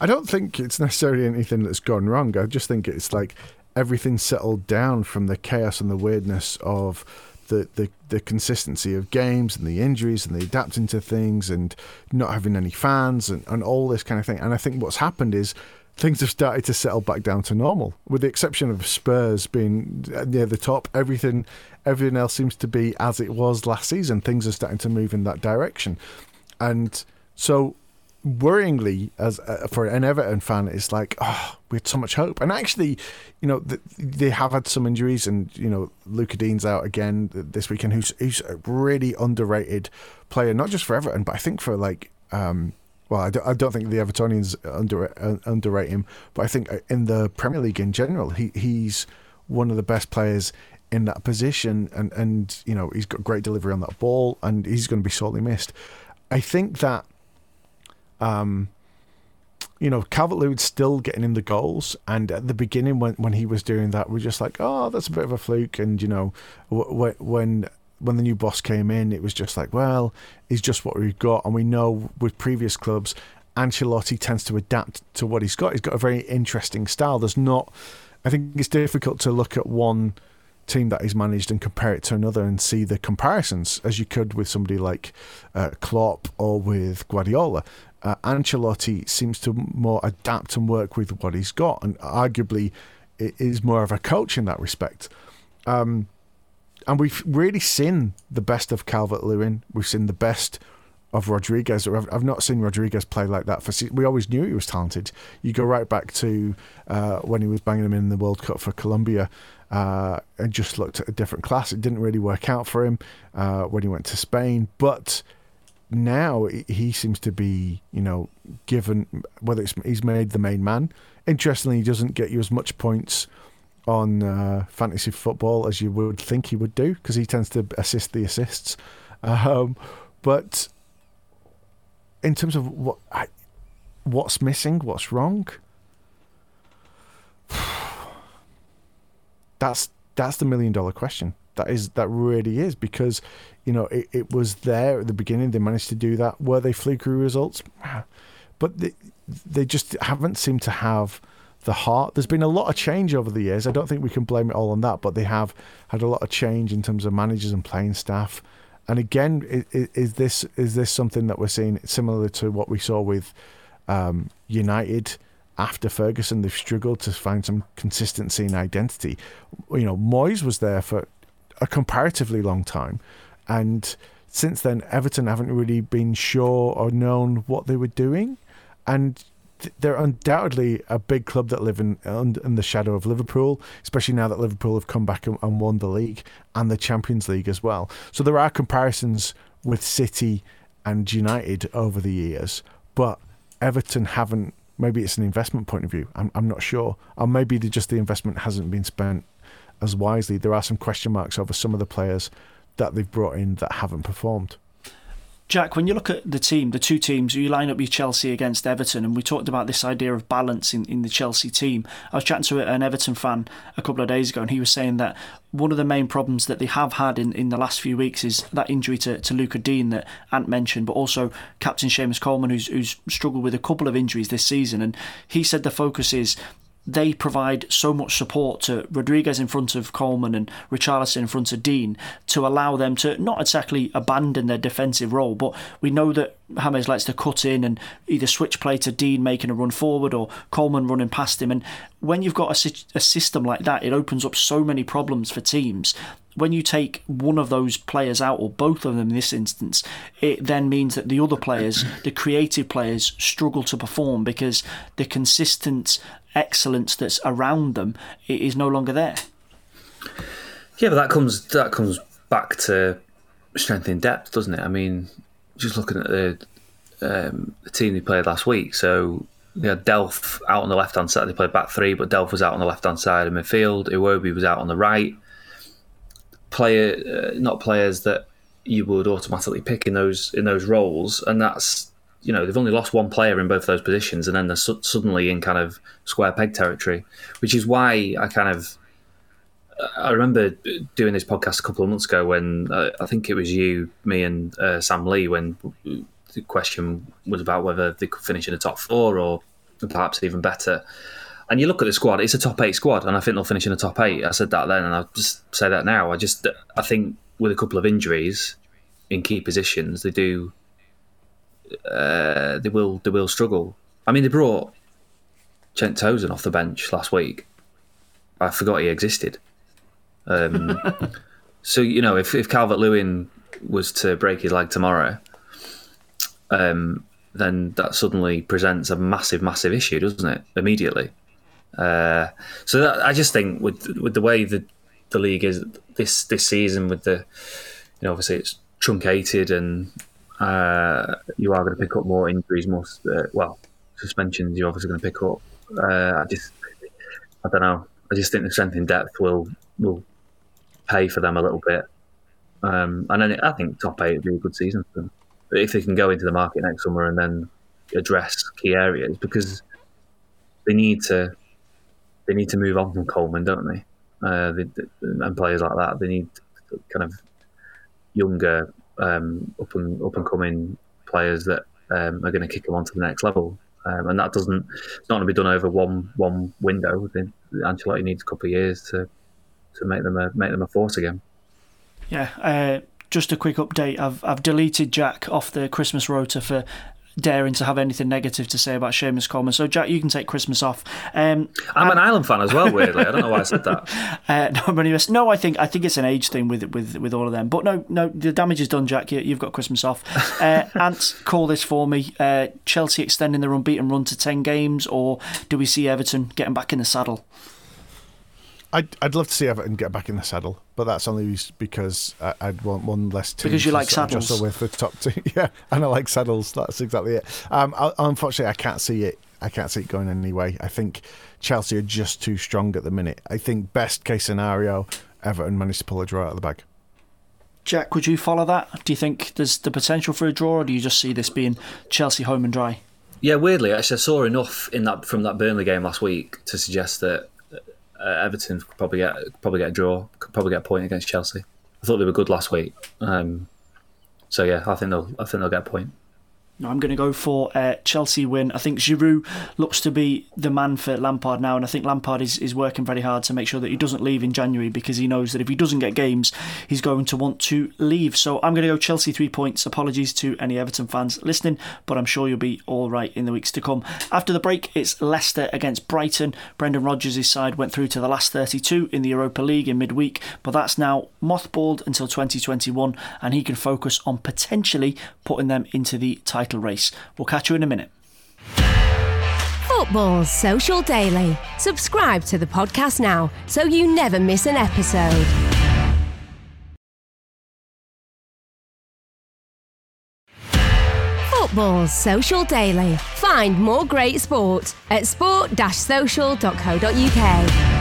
I don't think it's necessarily anything that's gone wrong. I just think it's like everything settled down from the chaos and the weirdness of the, the, the consistency of games and the injuries and the adapting to things and not having any fans and, and all this kind of thing. And I think what's happened is things have started to settle back down to normal, with the exception of Spurs being near the top. Everything everything else seems to be as it was last season. Things are starting to move in that direction, and so worryingly, as uh, for an Everton fan, it's like, oh, we had so much hope. And actually, you know, th- they have had some injuries, and you know, Lucas Digne's out again this weekend, who's who's a really underrated player, not just for Everton, but I think for like. Um, well, I don't, I don't think the Evertonians under, uh, underrate him, but I think in the Premier League in general, he he's one of the best players in that position, and and you know he's got great delivery on that ball, and he's going to be sorely missed. I think that um, you know, Calvert Lewin's still getting in the goals. And at the beginning, when, when he was doing that, we are just like, oh, that's a bit of a fluke. And, you know, when when the new boss came in, it was just like, well, he's just what we've got. And we know with previous clubs, Ancelotti tends to adapt to what he's got. He's got a very interesting style. There's not, I think it's difficult to look at one team that he's managed and compare it to another and see the comparisons as you could with somebody like uh, Klopp or with Guardiola uh, Ancelotti seems to more adapt and work with what he's got, and arguably is more of a coach in that respect. Um, and we've really seen the best of Calvert Lewin. We've seen the best of Rodriguez. I've not seen Rodriguez play like that. For we always knew he was talented. You go right back to uh, when he was banging him in the World Cup for Colombia. Uh, and just looked at a different class. It didn't really work out for him uh, when he went to Spain, but now he seems to be, you know, given whether it's he's made the main man. Interestingly, he doesn't get you as much points on uh, fantasy football as you would think he would do because he tends to assist the assists. Um, but in terms of what what's missing, what's wrong, that's that's the million dollar question. That is that really is because you know it, it was there at the beginning. They managed to do that. Were they fluky results? But they, they just haven't seemed to have the heart. There's been a lot of change over the years. I don't think we can blame it all on that, but they have had a lot of change in terms of managers and playing staff. And again, is, is this is this something that we're seeing similar to what we saw with um, United after Ferguson? They've struggled to find some consistency and identity. You know, Moyes was there for a comparatively long time, and since then, Everton haven't really been sure or known what they were doing, and they're undoubtedly a big club that live in, in the shadow of Liverpool, especially now that Liverpool have come back and, and won the league and the Champions League as well. So there are comparisons with City and United over the years, but Everton haven't. Maybe it's an investment point of view. I'm, I'm not sure, or maybe the, just the investment hasn't been spent as wisely. There are some question marks over some of the players that they've brought in that haven't performed. Jack, when you look at the team, the two teams, you line up your Chelsea against Everton, and we talked about this idea of balance in, in the Chelsea team. I was chatting to an Everton fan a couple of days ago, and he was saying that one of the main problems that they have had in, in the last few weeks is that injury to, to Lucas Digne that Ant mentioned, but also Captain Seamus Coleman, who's, who's struggled with a couple of injuries this season. And he said the focus is they provide so much support to Rodriguez in front of Coleman and Richarlison in front of Digne to allow them to not exactly abandon their defensive role, but we know that James likes to cut in and either switch play to Digne making a run forward or Coleman running past him. And when you've got a, a system like that, it opens up so many problems for teams when you take one of those players out, or both of them in this instance, it then means that the other players, the creative players, struggle to perform because the consistent excellence that's around them is no longer there. Yeah, but that comes that comes back to strength in depth, doesn't it? I mean, just looking at the um, the team they played last week, so they had Delph out on the left hand side. They played back three, but Delph was out on the left hand side of midfield. Iwobi was out on the right. Player, uh, not players that you would automatically pick in those in those roles, and that's you know they've only lost one player in both of those positions, and then they're su- suddenly in kind of square peg territory, which is why I kind of I remember doing this podcast a couple of months ago when uh, I think it was you, me, and uh, Sam Lee when the question was about whether they could finish in the top four or perhaps even better. And you look at the squad; it's a top eight squad, and I think they'll finish in the top eight. I said that then, and I'll just say that now. I just I think with a couple of injuries in key positions, they do uh, they will they will struggle. I mean, they brought Cenk Tosun off the bench last week. I forgot he existed. Um, [LAUGHS] so you know, if if Calvert Lewin was to break his leg tomorrow, um, then that suddenly presents a massive, massive issue, doesn't it? Immediately. Uh, so that, I just think with with the way the the league is this this season, with the you know obviously it's truncated and uh, you are going to pick up more injuries, more uh, well suspensions. You're obviously going to pick up. Uh, I just, I don't know. I just think the strength in depth will will pay for them a little bit. Um, and then I think top eight would be a good season for them if they can go into the market next summer and then address key areas because they need to they need to move on from Coleman, don't they? Uh, they, and players like that, they need kind of younger um, up and up and coming players that um, are going to kick them on to the next level. Um, and that doesn't it's not going to be done over one one window. Ancelotti needs a couple of years to to make them a make them a force again. Yeah, uh, just a quick update. I've I've deleted Jack off the Christmas rota for daring to have anything negative to say about Seamus Coleman. So, Jack, you can take Christmas off. Um, I'm an Ireland fan as well. Weirdly, I don't know why I said that. [LAUGHS] Uh, no, no, I think I think it's an age thing with with with all of them. But no, no, the damage is done, Jack. You, have got Christmas off. [LAUGHS] Uh, Ant, call this for me. Uh, Chelsea extending their unbeaten run to ten games, or do we see Everton getting back in the saddle? I'd, I'd love to see Everton get back in the saddle, but that's only because I'd want one less team. Because you like saddles. Just with the top two, [LAUGHS] yeah, and I like saddles. That's exactly it. Um, I, unfortunately, I can't see it. I can't see it going any way. I think Chelsea are just too strong at the minute. I think best case scenario, Everton managed to pull a draw out of the bag. Jack, would you follow that? Do you think there's the potential for a draw, or do you just see this being Chelsea home and dry? Yeah, weirdly, actually, I saw enough in that from that Burnley game last week to suggest that Everton could probably get probably get a draw, could probably get a point against Chelsea. I thought they were good last week, um, so yeah, I think they'll I think they'll get a point. I'm going to go for a Chelsea win. I think Giroud looks to be the man for Lampard now, and I think Lampard is, is working very hard to make sure that he doesn't leave in January because he knows that if he doesn't get games, he's going to want to leave. So I'm going to go Chelsea three points. Apologies to any Everton fans listening, but I'm sure you'll be all right in the weeks to come. After the break, it's Leicester against Brighton. Brendan Rodgers' side went through to the last 32 in the Europa League in midweek, but that's now mothballed until 2021, and he can focus on potentially putting them into the title race. We'll catch you in a minute. Football Social Daily. Subscribe to the podcast now so you never miss an episode. Football Social Daily. Find more great sport at sport-social.co.uk.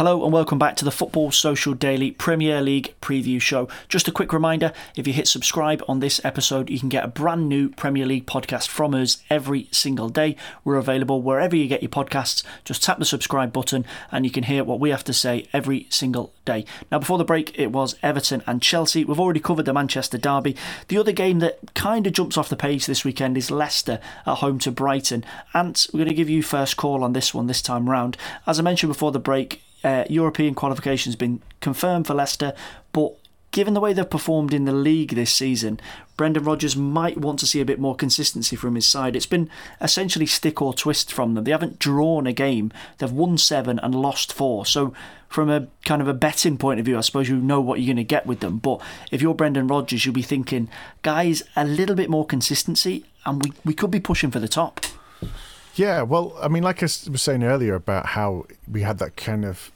Hello and welcome back to the Football Social Daily Premier League preview show. Just a quick reminder if you hit subscribe on this episode, you can get a brand new Premier League podcast from us every single day. We're available wherever you get your podcasts. Just tap the subscribe button and you can hear what we have to say every single day. Now, before the break, it was Everton and Chelsea. We've already covered the Manchester Derby. The other game that kind of jumps off the page this weekend is Leicester at home to Brighton. And we're going to give you first call on this one this time round. As I mentioned before the break, uh, European qualification has been confirmed for Leicester, but given the way they've performed in the league this season, Brendan Rodgers might want to see a bit more consistency from his side. It's been essentially stick or twist from them. They haven't drawn a game, they've won seven and lost four. So, from a kind of a betting point of view, I suppose you know what you're going to get with them. But if you're Brendan Rodgers, you'll be thinking, guys, a little bit more consistency, and we, we could be pushing for the top. Yeah, well, I mean, like I was saying earlier about how we had that kind of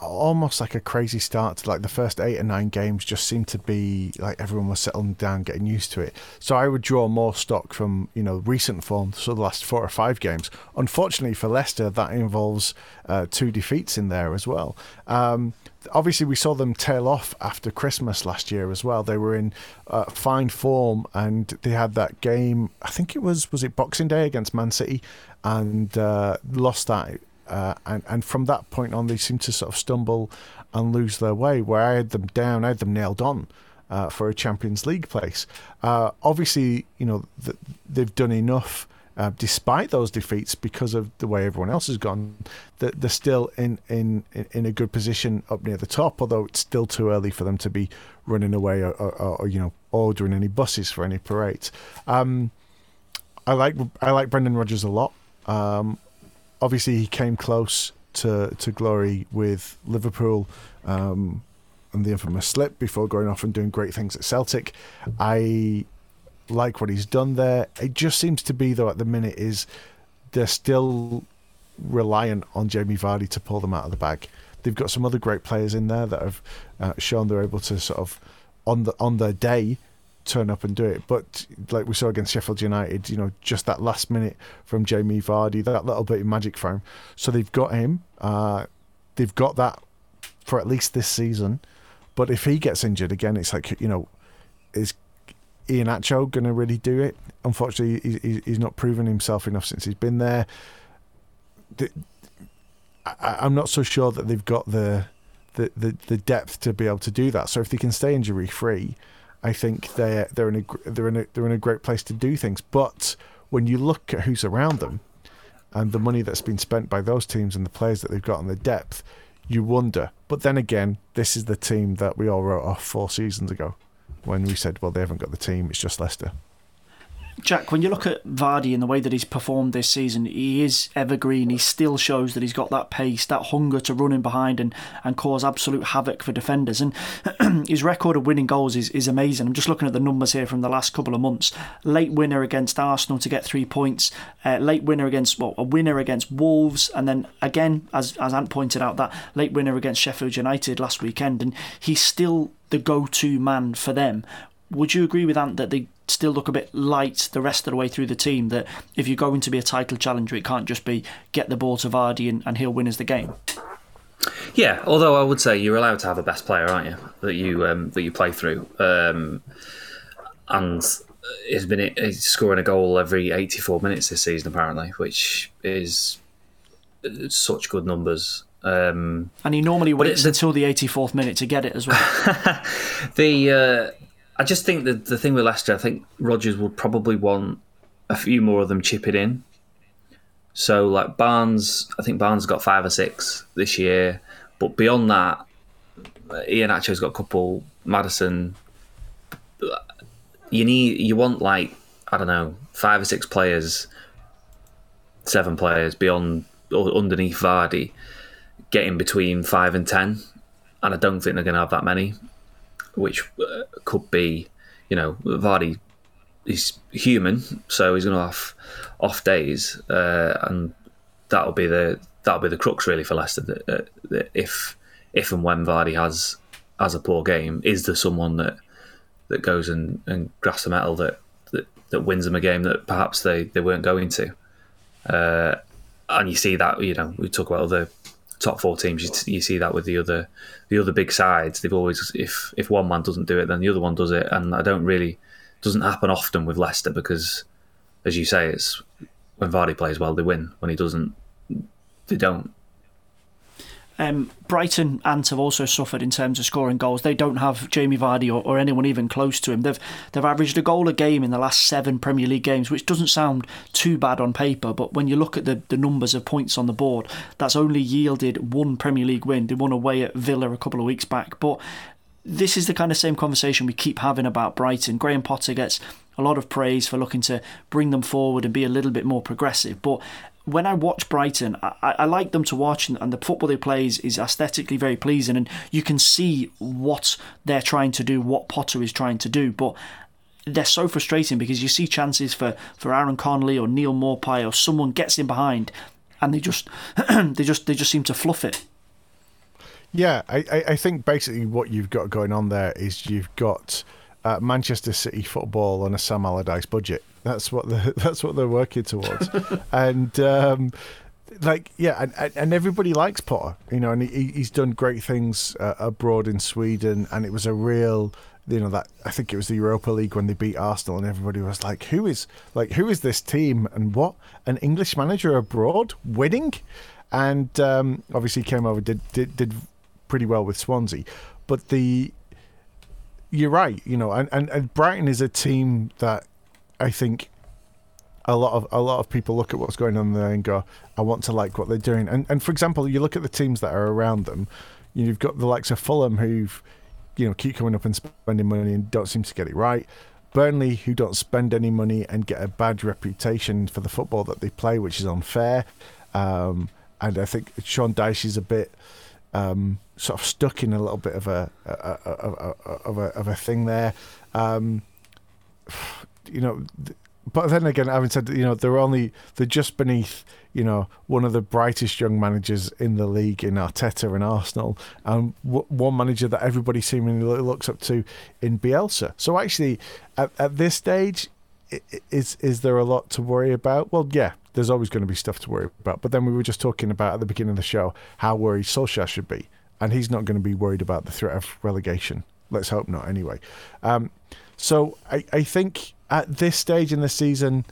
almost like a crazy start to like the first eight or nine games just seemed to be like everyone was settling down getting used to it. So i would draw more stock from you know recent form so the last four or five games. Unfortunately for leicester that involves uh, two defeats in there as well. Um, obviously we saw them tail off after christmas last year as well they were in uh, fine form and they had that game i think it was was it boxing day against man city and uh, lost that uh, and and from that point on, they seemed to sort of stumble and lose their way. Where I had them down, I had them nailed on uh, for a Champions League place. Uh, obviously, you know th- they've done enough. Uh, despite those defeats, because of the way everyone else has gone, that they're still in, in in a good position up near the top. Although it's still too early for them to be running away or, or, or you know ordering any buses for any parades. Um, I like I like Brendan Rodgers a lot. Um, obviously he came close to to glory with Liverpool um, and the infamous slip before going off and doing great things at Celtic. I like what he's done there. It just seems to be though at the minute is they're still reliant on Jamie Vardy to pull them out of the bag. They've got some other great players in there that have uh, shown they're able to sort of on the on their day turn up and do it. But like we saw against Sheffield United, you know, just that last minute from Jamie Vardy, that little bit of magic for him. So they've got him. Uh, they've got that for at least this season. But if he gets injured again, it's like you know, is Iheanacho going to really do it? Unfortunately, he's not proven himself enough since he's been there. I'm not so sure that they've got the, the, the, the depth to be able to do that. So if they can stay injury free, I think they're they're in a they're in a they're in a great place to do things. But when you look at who's around them and the money that's been spent by those teams and the players that they've got and the depth, you wonder. But then again, this is the team that we all wrote off four seasons ago when we said, well, they haven't got the team. It's just Leicester. Jack, when you look at Vardy and the way that he's performed this season, he is evergreen. He still shows that he's got that pace, that hunger to run in behind and, and cause absolute havoc for defenders. And [CLEARS THROAT] his record of winning goals is, is amazing. I'm just looking at the numbers here from the last couple of months. Late winner against Arsenal to get three points, uh, late winner against, well, a winner against Wolves, and then again, as, as Ant pointed out, that late winner against Sheffield United last weekend. And he's still the go to man for them. Would you agree with Ant that they still look a bit light the rest of the way through the team. That if you're going to be a title challenger, it can't just be get the ball to Vardy and, and he'll win us the game. Yeah, although I would say you're allowed to have a best player, aren't you? That you um, that you play through, um, and he's been he's scoring a goal every 84 minutes this season apparently, which is such good numbers. Um, and he normally waits it, until the 84th minute to get it as well. [LAUGHS] the uh, I just think that the thing with Leicester, I think Rodgers would probably want a few more of them chipping in. So like Barnes, I think Barnes got five or six this year, but beyond that, Ian Iheanacho's got a couple. Maddison, you need you want like I don't know five or six players, seven players beyond or underneath Vardy, getting between five and ten, and I don't think they're going to have that many, which uh, could be, you know, Vardy. He's human, so he's going to have off days, uh, and that'll be the that'll be the crux really for Leicester. That, uh, that if if and when Vardy has has a poor game, is there someone that that goes and, and grasps the metal that, that that wins them a game that perhaps they, they weren't going to? Uh, and you see that you know we talk about other top four teams. You, you, see that with the other the other big sides. They've always if if one man doesn't do it, then the other one does it, and I don't really doesn't happen often with Leicester because, as you say, it's when Vardy plays well they win. When he doesn't, they don't. Um, Brighton Ant have also suffered in terms of scoring goals. They don't have Jamie Vardy or, or, anyone even close to him. They've they've averaged a goal a game in the last seven Premier League games, which doesn't sound too bad on paper. But when you look at the, the numbers of points on the board, that's only yielded one Premier League win. They won away at Villa a couple of weeks back. But this is the kind of same conversation we keep having about Brighton. Graham Potter gets a lot of praise for looking to bring them forward and be a little bit more progressive. But when I watch Brighton, I, I like them to watch, and, and, the football they play is, is aesthetically very pleasing, and you can see what they're trying to do, what Potter is trying to do. But they're so frustrating because you see chances for, for Aaron Connolly or Neal Maupay or someone gets in behind, and they just [CLEARS THROAT] they just they just seem to fluff it. Yeah, I, I think basically what you've got going on there is you've got uh, Manchester City football on a Sam Allardyce budget. That's what the, [LAUGHS] that's what they're working towards, [LAUGHS] and um, like yeah, and, and everybody likes Potter, you know, and he, he's done great things uh, abroad in Sweden, and it was a real you know that I think it was the Europa League when they beat Arsenal, and everybody was like, "Who is like who is this team?" And what an English manager abroad winning, and um, obviously came over did, did did pretty well with Swansea, but the you're right, you know, and, and, and Brighton is a team that I think a lot of a lot of people look at what's going on there and go, I want to like what they're doing. And and for example, you look at the teams that are around them. You've got the likes of Fulham who've you know keep coming up and spending money and don't seem to get it right. Burnley who don't spend any money and get a bad reputation for the football that they play, which is unfair. Um, and I think Sean Dyche is a bit um, sort of stuck in a little bit of a, a, a, of a of a thing there. Um, you know, but then again, having said that you know they're only they're just beneath you know one of the brightest young managers in the league in Arteta and Arsenal, and w- one manager that everybody seemingly looks up to in Bielsa. So actually, at, at this stage, is is there a lot to worry about? Well, yeah, there's always going to be stuff to worry about. But then we were just talking about at the beginning of the show how worried Solskjaer should be, and he's not going to be worried about the threat of relegation. Let's hope not, anyway. Um, so I, I think at this stage in the season,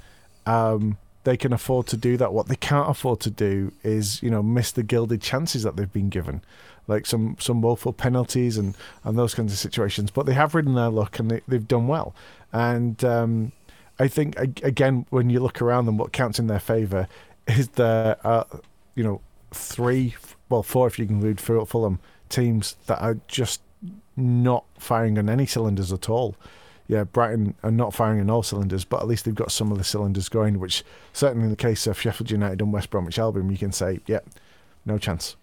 um, they can afford to do that. What they can't afford to do is, you know, miss the gilded chances that they've been given, like some some woeful penalties and and those kinds of situations. But they have ridden their luck and they, they've done well. And um, I think again, when you look around them, what counts in their favour is the uh, you know three, well four if you can include Fulham teams that are just not firing on any cylinders at all yeah, Brighton are not firing on all cylinders, but at least they've got some of the cylinders going, which certainly in the case of Sheffield United and West Bromwich Albion, you can say, yeah, no chance.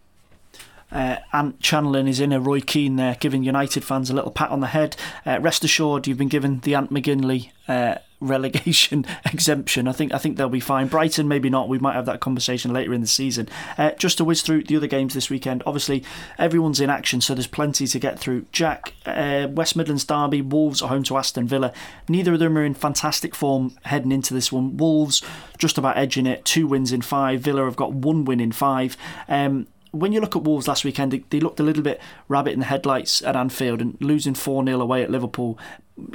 Uh, Ant channeling his inner Roy Keane there, giving United fans a little pat on the head. Uh, rest assured, you've been given the Ant McGinley uh, relegation [LAUGHS] exemption. I think I think they'll be fine. Brighton maybe not. We might have that conversation later in the season. Uh, just to whiz through the other games this weekend. Obviously, everyone's in action, so there's plenty to get through. Jack, uh, West Midlands derby. Wolves are home to Aston Villa. Neither of them are in fantastic form heading into this one. Wolves just about edging it. Two wins in five. Villa have got one win in five. Um, when you look at Wolves last weekend, they, they, looked a little bit rabbit in the headlights at Anfield and losing 4 0 away at Liverpool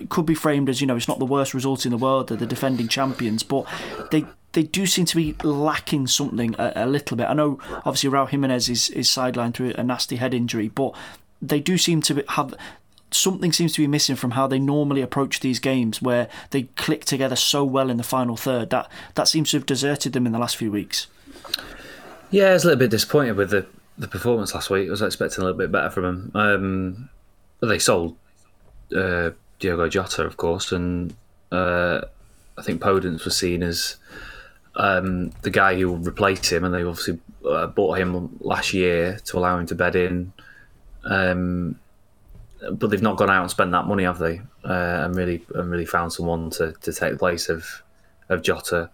could be framed as you know it's not the worst result in the world. They're the defending champions, but they they do seem to be lacking something a, a little bit. I know, obviously, Raul Jimenez is, is sidelined through a nasty head injury, but they do seem to have something seems to be missing from how they normally approach these games, where they click together so well in the final third. That that seems to have deserted them in the last few weeks. Yeah, I was a little bit disappointed with the, the performance last week. I was expecting a little bit better from them. Um, they sold uh, Diogo Jota, of course, and uh, I think Podence was seen as um, the guy who would replace him, and they obviously uh, bought him last year to allow him to bed in. Um, but they've not gone out and spent that money, have they? Uh, and really, and really found someone to, to take the place of of Jota.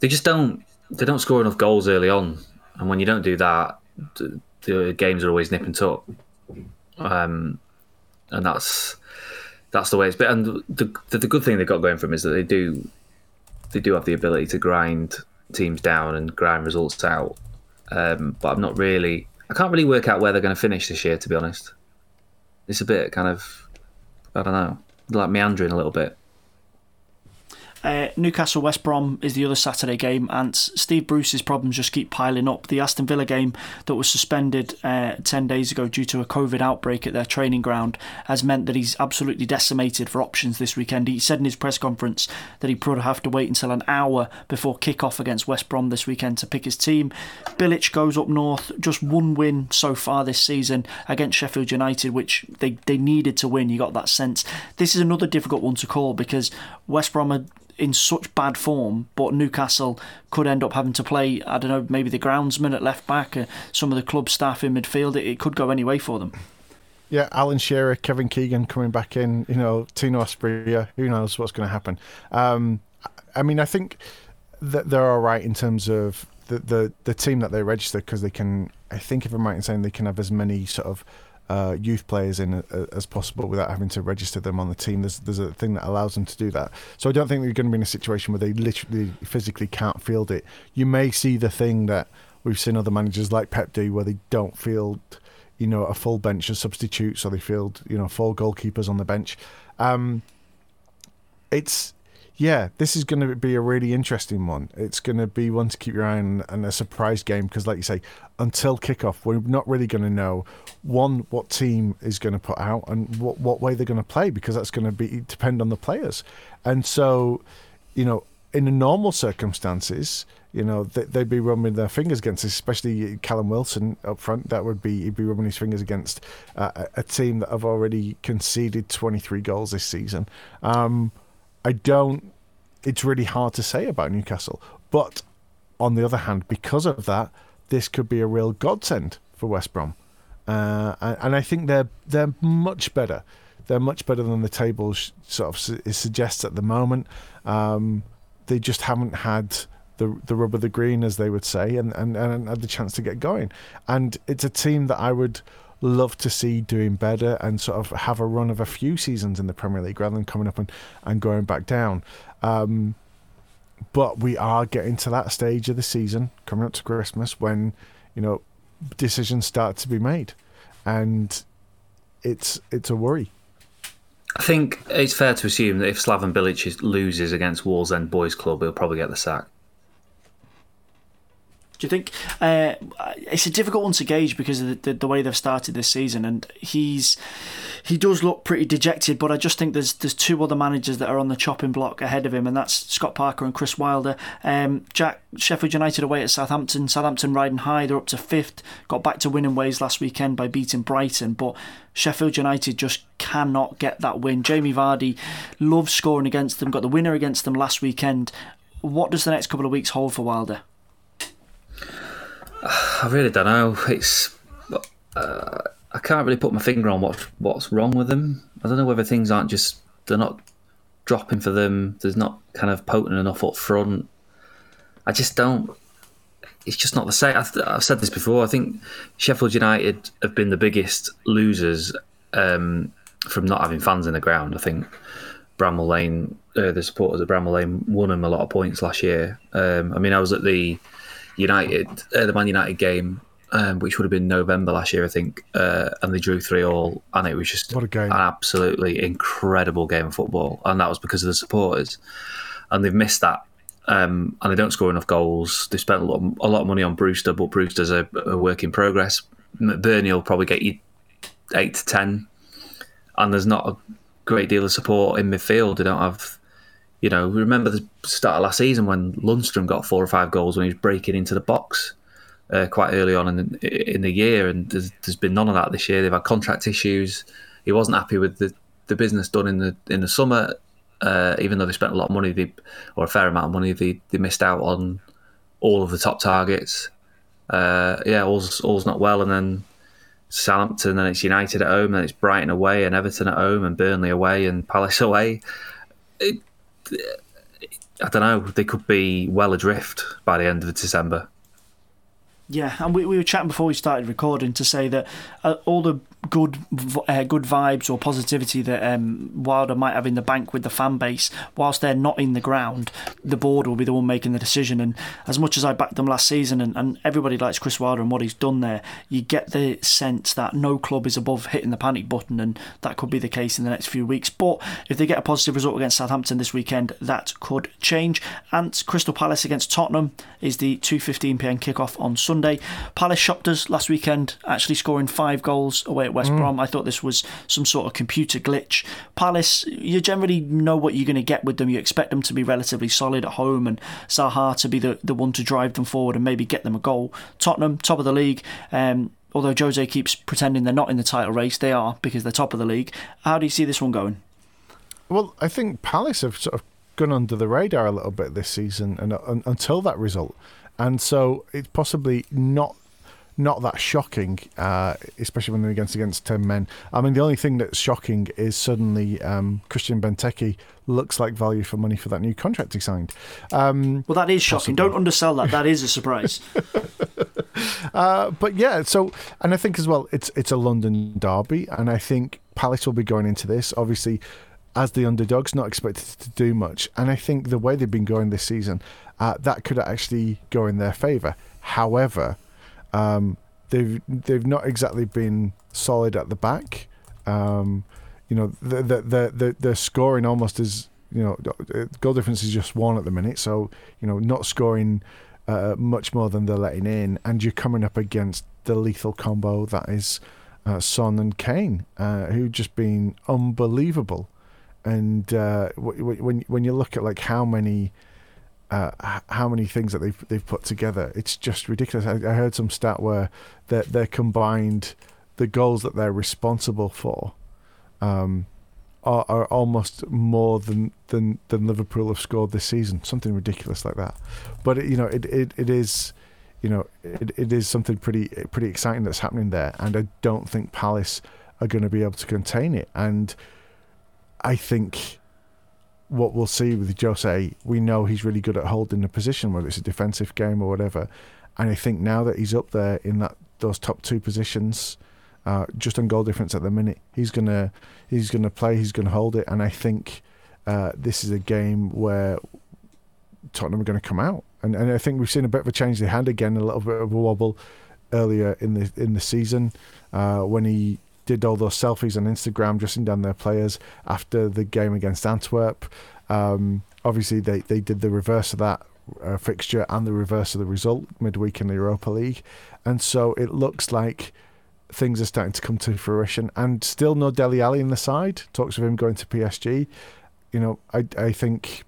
They just don't. They don't score enough goals early on, and when you don't do that, the, the games are always nip and tuck. Um, and that's that's the way it's been. And the, the, the good thing they've got going for them is that they do they do have the ability to grind teams down and grind results out. Um, but I'm not really. I can't really work out where they're going to finish this year, to be honest. It's a bit kind of, I don't know, like meandering a little bit. Uh, Newcastle West Brom is the other Saturday game, and Steve Bruce's problems just keep piling up. The Aston Villa game that was suspended uh, 10 days ago due to a COVID outbreak at their training ground has meant that he's absolutely decimated for options this weekend. He said in his press conference that he'd probably have to wait until an hour before kick-off against West Brom this weekend to pick his team. Bilic goes up north, just one win so far this season against Sheffield United, which they, they needed to win. You got that sense. This is another difficult one to call because West Brom are in such bad form, but Newcastle could end up having to play, I don't know, maybe the groundsman at left back, uh, some of the club staff in midfield. It, it, could go any way for them. Yeah, Alan Shearer, Kevin Keegan coming back in, you know, Tino Asprilla, who knows what's going to happen. Um, I mean, I think that they're all right in terms of the, the, the team that they register because they can, I think if I'm right in saying they can have as many sort of uh, youth players in uh, as possible without having to register them on the team. There's there's a thing that allows them to do that. So I don't think they're going to be in a situation where they literally physically can't field it. You may see the thing that we've seen other managers like Pep do, where they don't field, you know, a full bench of substitutes, or they field, you know, four goalkeepers on the bench. Um, it's yeah, this is going to be a really interesting one. It's going to be one to keep your eye on and a surprise game because, like you say, until kickoff, we're not really going to know one what team is going to put out and what what way they're going to play because that's going to be depend on the players. And so, you know, in the normal circumstances, you know, they'd be rubbing their fingers against, especially Callum Wilson up front. That would be he'd be rubbing his fingers against uh, a team that have already conceded 23 goals this season. Um, I don't. It's really hard to say about Newcastle, but on the other hand, because of that, this could be a real godsend for West Brom, uh, and, I think they're they're much better. They're much better than the table sort of suggests at the moment. Um, they just haven't had the the rub of the green, as they would say, and, and, and had the chance to get going. And it's a team that I would love to see doing better and sort of have a run of a few seasons in the Premier League rather than coming up and, and going back down. Um, but we are getting to that stage of the season, coming up to Christmas, when you know decisions start to be made, and it's it's a worry. I think it's fair to assume that if Slaven Bilic loses against Wallsend Boys Club, he'll probably get the sack. Do you think uh, it's a difficult one to gauge because of the, the, the, way they've started this season? And he's he does look pretty dejected, but I just think there's there's two other managers that are on the chopping block ahead of him, and that's Scott Parker and Chris Wilder. Um, Jack Sheffield United away at Southampton, Southampton riding high, they're up to fifth. Got back to winning ways last weekend by beating Brighton, but Sheffield United just cannot get that win. Jamie Vardy loves scoring against them, got the winner against them last weekend. What does the next couple of weeks hold for Wilder? I really don't know. It's uh, I can't really put my finger on what what's wrong with them. I don't know whether things aren't just they're not dropping for them. There's not kind of potent enough up front. I just don't. It's just not the same. I've, I've said this before. I think Sheffield United have been the biggest losers um, from not having fans in the ground. I think Bramall Lane, uh, the supporters of Bramall Lane, won them a lot of points last year. Um, I mean, I was at the United, uh, the Man United game, um, which would have been November last year, I think, uh, and they drew three all, and it was just what a game. an absolutely incredible game of football, and that was because of the supporters, and they've missed that um, and they don't score enough goals. They spent a lot, a lot of money on Brewster, but Brewster's a, a work in progress. McBurnie will probably get you eight to ten, and there's not a great deal of support in midfield. They don't have, you know, we remember the start of last season when Lundstram got four or five goals when he was breaking into the box uh, quite early on in the, in the year, and there's, there's been none of that this year. They've had contract issues. He wasn't happy with the, the business done in the in the summer. Uh, even though they spent a lot of money, they, or a fair amount of money, they, they missed out on all of the top targets. Uh, yeah, all's all's not well, and then Southampton, then it's United at home, then it's Brighton away, and Everton at home, and Burnley away, and Palace [LAUGHS] away. It, I don't know. They could be well adrift by the end of December. Yeah, and we, we were chatting before we started recording to say that uh, all the good uh, good vibes or positivity that um, Wilder might have in the bank with the fan base, whilst they're not in the ground, the board will be the one making the decision. And as much as I backed them last season, and, and everybody likes Chris Wilder and what he's done there, you get the sense that no club is above hitting the panic button, and that could be the case in the next few weeks. But if they get a positive result against Southampton this weekend, that could change. And Crystal Palace against Tottenham is the 2:15 pm kickoff on Sunday. Palace shocked us last weekend, actually scoring five goals away at West mm. Brom. I thought this was some sort of computer glitch. Palace, you generally know what you're going to get with them. You expect them to be relatively solid at home and Zaha to be the, the one to drive them forward and maybe get them a goal. Tottenham, top of the league. Um, although Jose keeps pretending they're not in the title race, they are because they're top of the league. How do you see this one going? Well, I think Palace have sort of gone under the radar a little bit this season, and, and until that result, and so it's possibly not not that shocking, uh, especially when they're against against ten men. I mean, the only thing that's shocking is suddenly um, Christian Benteke looks like value for money for that new contract he signed. Um, well, that is shocking. Possibly. Don't undersell that. That is a surprise. [LAUGHS] uh, but yeah, so and I think as well, it's it's a London derby, and I think Palace will be going into this obviously as the underdogs, not expected to do much. And I think the way they've been going this season, uh, that could actually go in their favour. However, um, they've they've not exactly been solid at the back. Um, you know, the the the the, scoring almost is you know goal difference is just one at the minute. So you know, not scoring uh, much more than they're letting in, and you're coming up against the lethal combo that is uh, Son and Kane, uh, who just been unbelievable. And uh, when when you look at like how many uh, how many things that they've they've put together. It's just ridiculous. I, I heard some stat where they're, combined the goals that they're responsible for um, are, are almost more than, than than Liverpool have scored this season. Something ridiculous like that. But it, you know, it, it, it is you know it, it is something pretty pretty exciting that's happening there, and I don't think Palace are going to be able to contain it. And I think what we'll see with Jose, we know he's really good at holding the position, whether it's a defensive game or whatever. And I think now that he's up there in that those top two positions, uh, just on goal difference at the minute, he's gonna he's gonna play, he's gonna hold it, and I think uh, this is a game where Tottenham are going to come out, and and I think we've seen a bit of a change. They hand again a little bit of a wobble earlier in the in the season uh, when he did all those selfies on Instagram, dressing down their players after the game against Antwerp. Um, obviously, they, they did the reverse of that uh, fixture and the reverse of the result midweek in the Europa League. And so it looks like things are starting to come to fruition. And still no Dele Alli in the side. Talks of him going to PSG. You know, I I think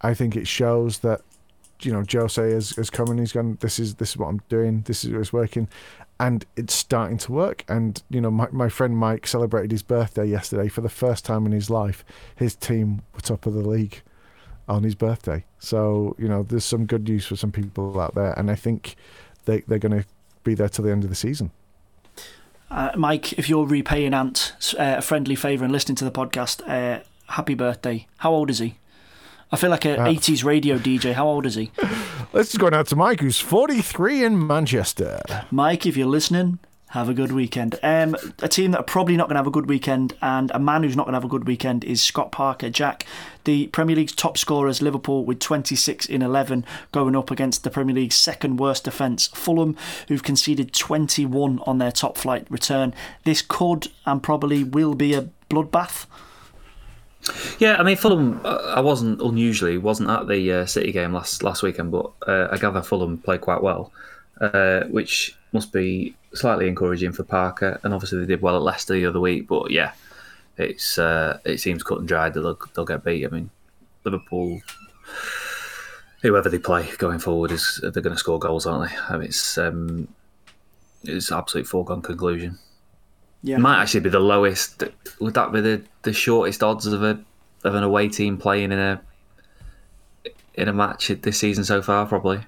I think it shows that you know Jose is, has come and he's gone. This is this is what I'm doing. This is what's working, and it's starting to work. And you know, my my friend Mike celebrated his birthday yesterday for the first time in his life. His team were top of the league on his birthday. So you know, there's some good news for some people out there, and I think they they're going to be there till the end of the season. Uh, Mike, if you're repaying Ant uh, a friendly favour and listening to the podcast, uh, happy birthday. How old is he? I feel like an uh, 80s radio DJ. How old is he? Let's go out to Mike, who's 43 in Manchester. Mike, if you're listening, have a good weekend. Um, a team that are probably not going to have a good weekend, and a man who's not going to have a good weekend is Scott Parker. Jack, the Premier League's top scorers, Liverpool with 26 in 11, going up against the Premier League's second worst defence, Fulham, who've conceded 21 on their top flight return. This could and probably will be a bloodbath. Yeah, I mean Fulham. uh, I wasn't unusually wasn't at the uh, City game last last weekend, but uh, I gather Fulham played quite well, uh, which must be slightly encouraging for Parker. And obviously they did well at Leicester the other week, but yeah, it's uh, it seems cut and dried that they'll, they'll get beat. I mean, Liverpool, whoever they play going forward is they're going to score goals, aren't they? I mean, it's um, it's absolute foregone conclusion. Yeah. Might actually be the lowest. Would that be the, the shortest odds of a of an away team playing in a in a match this season so far? Probably.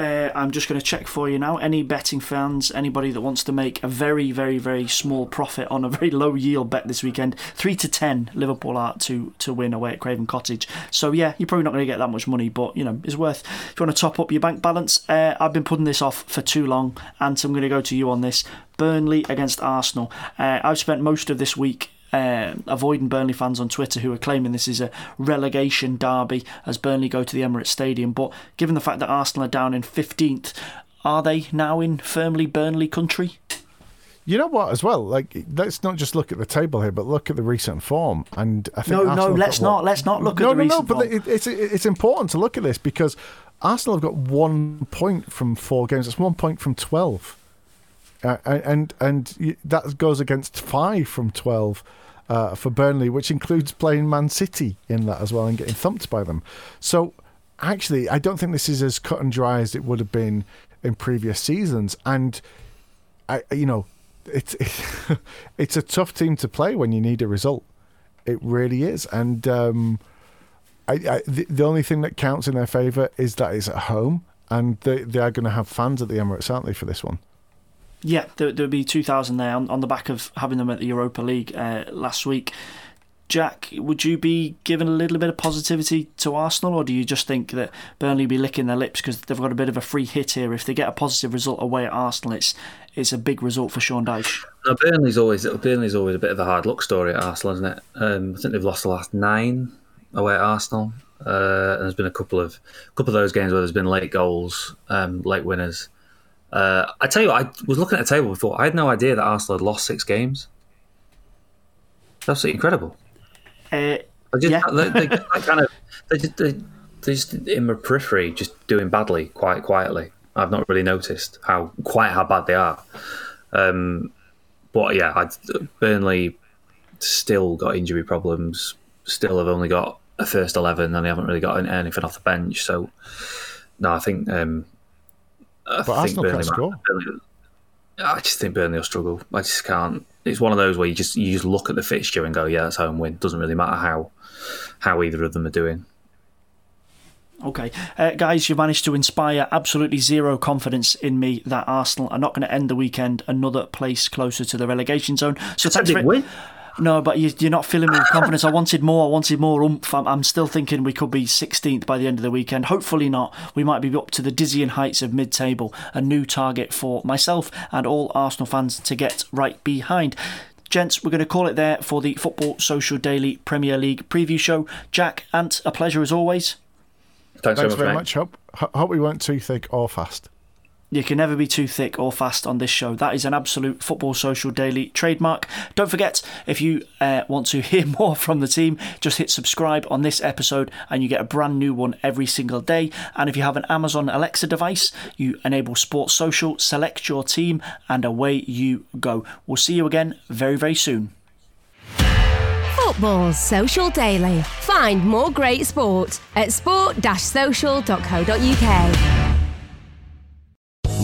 Uh, I'm just going to check for you now. Any betting fans, anybody that wants to make a very, very, very small profit on a [LAUGHS] very low yield bet this weekend, three to ten, Liverpool are to to win away at Craven Cottage. So yeah, you're probably not going to get that much money, but you know it's worth. If you want to top up your bank balance, uh, I've been putting this off for too long, and so I'm going to go to you on this. Burnley against Arsenal. Uh, I've spent most of this week uh, avoiding Burnley fans on Twitter who are claiming this is a relegation derby as Burnley go to the Emirates Stadium. But given the fact that Arsenal are down in 15th, are they now in firmly Burnley country? You know what, as well? Like, let's not just look at the table here, but look at the recent form. And I think No, no, Arsenal have let's not. Let's not look at no, the no, no. recent But form. it, it's it's important to look at this because Arsenal have got one point from four games. It's one point from twelve, uh, and and that goes against five from twelve. Uh, for Burnley, which includes playing Man City in that as well and getting thumped by them. So, actually, I don't think this is as cut and dry as it would have been in previous seasons. And I, you know, it's [LAUGHS] it's a tough team to play when you need a result. It really is, and um, I, I, the, the only thing that counts in their favour is that it's at home, and they they are going to have fans at the Emirates, aren't they, for this one? Yeah, there, there'll be 2,000 there on, on the back of having them at the Europa League uh, last week. Jack, would you be giving a little bit of positivity to Arsenal, or do you just think that Burnley be licking their lips because they've got a bit of a free hit here? If they get a positive result away at Arsenal, it's it's a big result for Sean Dyche. No, Burnley's always Burnley's always a bit of a hard luck story at Arsenal, isn't it? Um, I think they've lost the last nine away at Arsenal. Uh, and there's been a couple of couple of those games where there's been late goals, um, late winners. Uh, I tell you, what, I was looking at the table before. I had no idea that Arsenal had lost six games. Absolutely incredible. Uh, I just, Yeah. they, they [LAUGHS] kind of they just they, they're just in my periphery, just doing badly, quite quietly. I've not really noticed how quite how bad they are. Um, but yeah, I, Burnley still got injury problems. Still have only got a first eleven, and they haven't really got anything off the bench. So no, I think. Um, I But Arsenal can't might- score. Burnley- I just think Burnley will struggle. I just can't. It's one of those where you just you just look at the fixture and go, yeah, that's home win. Doesn't really matter how how either of them are doing. Okay, uh, guys, you managed to inspire absolutely zero confidence in me that Arsenal are not going to end the weekend another place closer to the relegation zone. So thanks didn't for win. No, but you, you're not filling me with confidence. I wanted more. I wanted more oomph. I'm, I'm still thinking we could be 16th by the end of the weekend. Hopefully not. We might be up to the dizzying heights of mid-table. A new target for myself and all Arsenal fans to get right behind. Gents, we're going to call it there for the Football Social Daily Premier League preview show. Jack, Ant, a pleasure as always. Thanks, Thanks so much, very mate. much. Hope hope we weren't too thick or fast. You can never be too thick or fast on this show. That is an absolute Football Social Daily trademark. Don't forget, if you uh, want to [LAUGHS] hear more from the team, just hit subscribe on this episode and you get a brand new one every single day. And if you have an Amazon Alexa device, you enable Sports Social, select your team, and away you go. We'll see you again very, very soon. Football Social Daily. Find more great sport at sport-social.co.uk.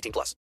18 plus.